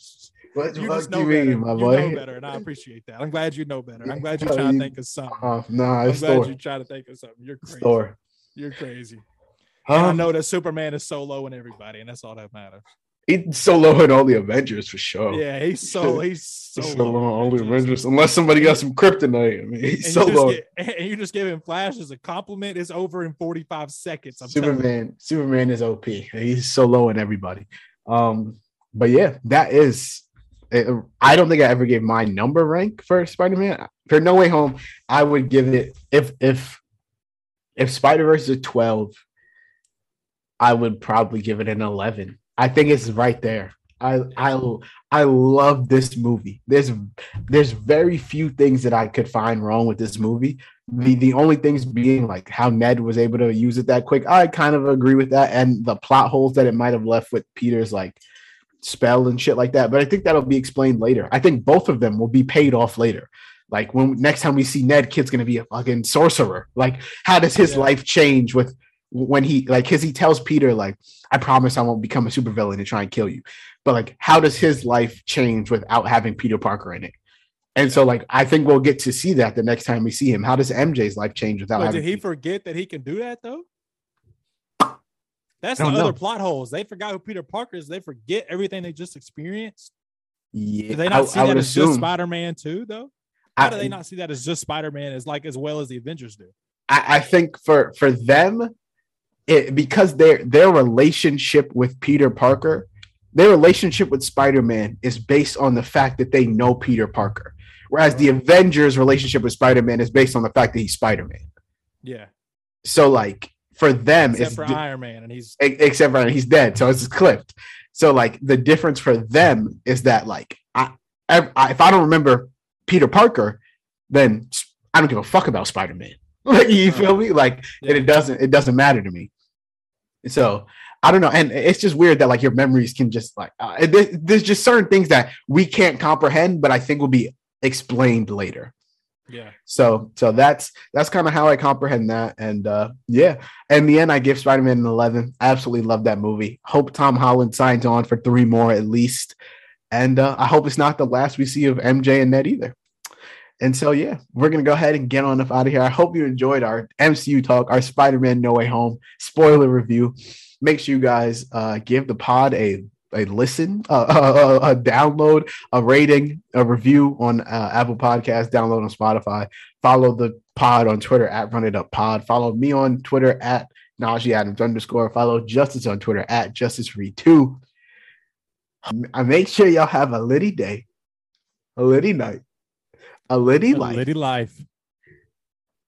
What You just know you better. mean, my you boy? know better, and I appreciate that. I'm glad you know better. I'm glad you're trying to think of something. Oh, nah, I'm glad you're trying to think of something. You're crazy. Thor. You're crazy. I know that Superman is so low in everybody, and that's all that matters. he's solo in all the Avengers for sure. Yeah, he's so he's so He's low. solo in all the Avengers. Unless somebody got some kryptonite. I mean, he's and solo. you, get, and you just give him Flash as a compliment. It's over in 45 seconds. I'm. Superman, Superman is OP. He's so low in everybody. Um, but yeah, that is. I don't think I ever gave my number rank for Spider-Man. For No Way Home, I would give it if if if Spider-Verse is a 12, I would probably give it an 11. I think it's right there. I I I love this movie. There's there's very few things that I could find wrong with this movie. The the only things being like how Ned was able to use it that quick. I kind of agree with that, and the plot holes that it might have left with Peter's like spell and shit like that. But I think that'll be explained later. I think both of them will be paid off later. Like when next time we see Ned, kid's gonna be a fucking sorcerer. Like, how does his Yeah. life change with when he like his he tells Peter like, I promise I won't become a supervillain and try and kill you. But like, how does his life change without having Peter Parker in it? And so, like, I think we'll get to see that the next time we see him. How does MJ's life change without But having? did he forget that he can do that though? That's the don't other plot holes. They forgot who Peter Parker is. They forget everything they just experienced. yeah, Do they not I, see I that as just. Spider Man too, though? How I, do they not see that as just Spider Man as like as well as the Avengers do? I, I think for for them, it because their their relationship with Peter Parker, their relationship with Spider Man is based on the fact that they know Peter Parker, whereas the Avengers' relationship with Spider Man is based on the fact that he's Spider Man. Yeah, So like for them, except it's for Iron Man, and he's except for he's dead, so it's clipped. So like the difference for them is that like I, I, if I don't remember Peter Parker, then I don't give a fuck about Spider Man. Like you feel me? Like and it doesn't it doesn't matter to me. So I don't know, and it's just weird that like your memories can just like uh, there- there's just certain things that we can't comprehend, but I think will be explained later. Yeah. So so that's that's kind of how I comprehend that. And uh yeah. In the end, I give Spider-Man an 11. I absolutely love that movie. Hope Tom Holland signs on for three more at least. And uh, I hope it's not the last we see of MJ and Ned either. And so yeah, we're gonna go ahead and get on up out of here. I hope you enjoyed our MCU talk, our Spider-Man No Way Home spoiler review. Make sure you guys uh give the pod a a listen, uh, a, a download, a rating, a review on uh, Apple Podcasts, download on Spotify. Follow the pod on Twitter at Run It Up Pod. Follow me on Twitter at Najee Adams underscore. Follow Justice on Twitter at Justice Reid two. I make sure y'all have a litty day, a litty night, a litty A life, Liddy life.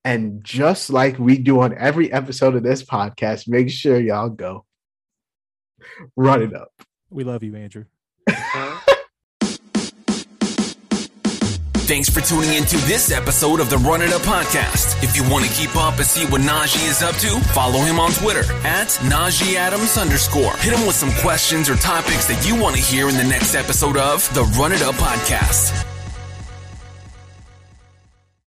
and just like we do on every episode of this podcast, make sure y'all go run it up. We love you, Andrew. Thanks for tuning into this episode of the Run It Up podcast. If you want to keep up and see what Najee is up to, follow him on Twitter at Najee Adams underscore. Hit him with some questions or topics that you want to hear in the next episode of the Run It Up podcast.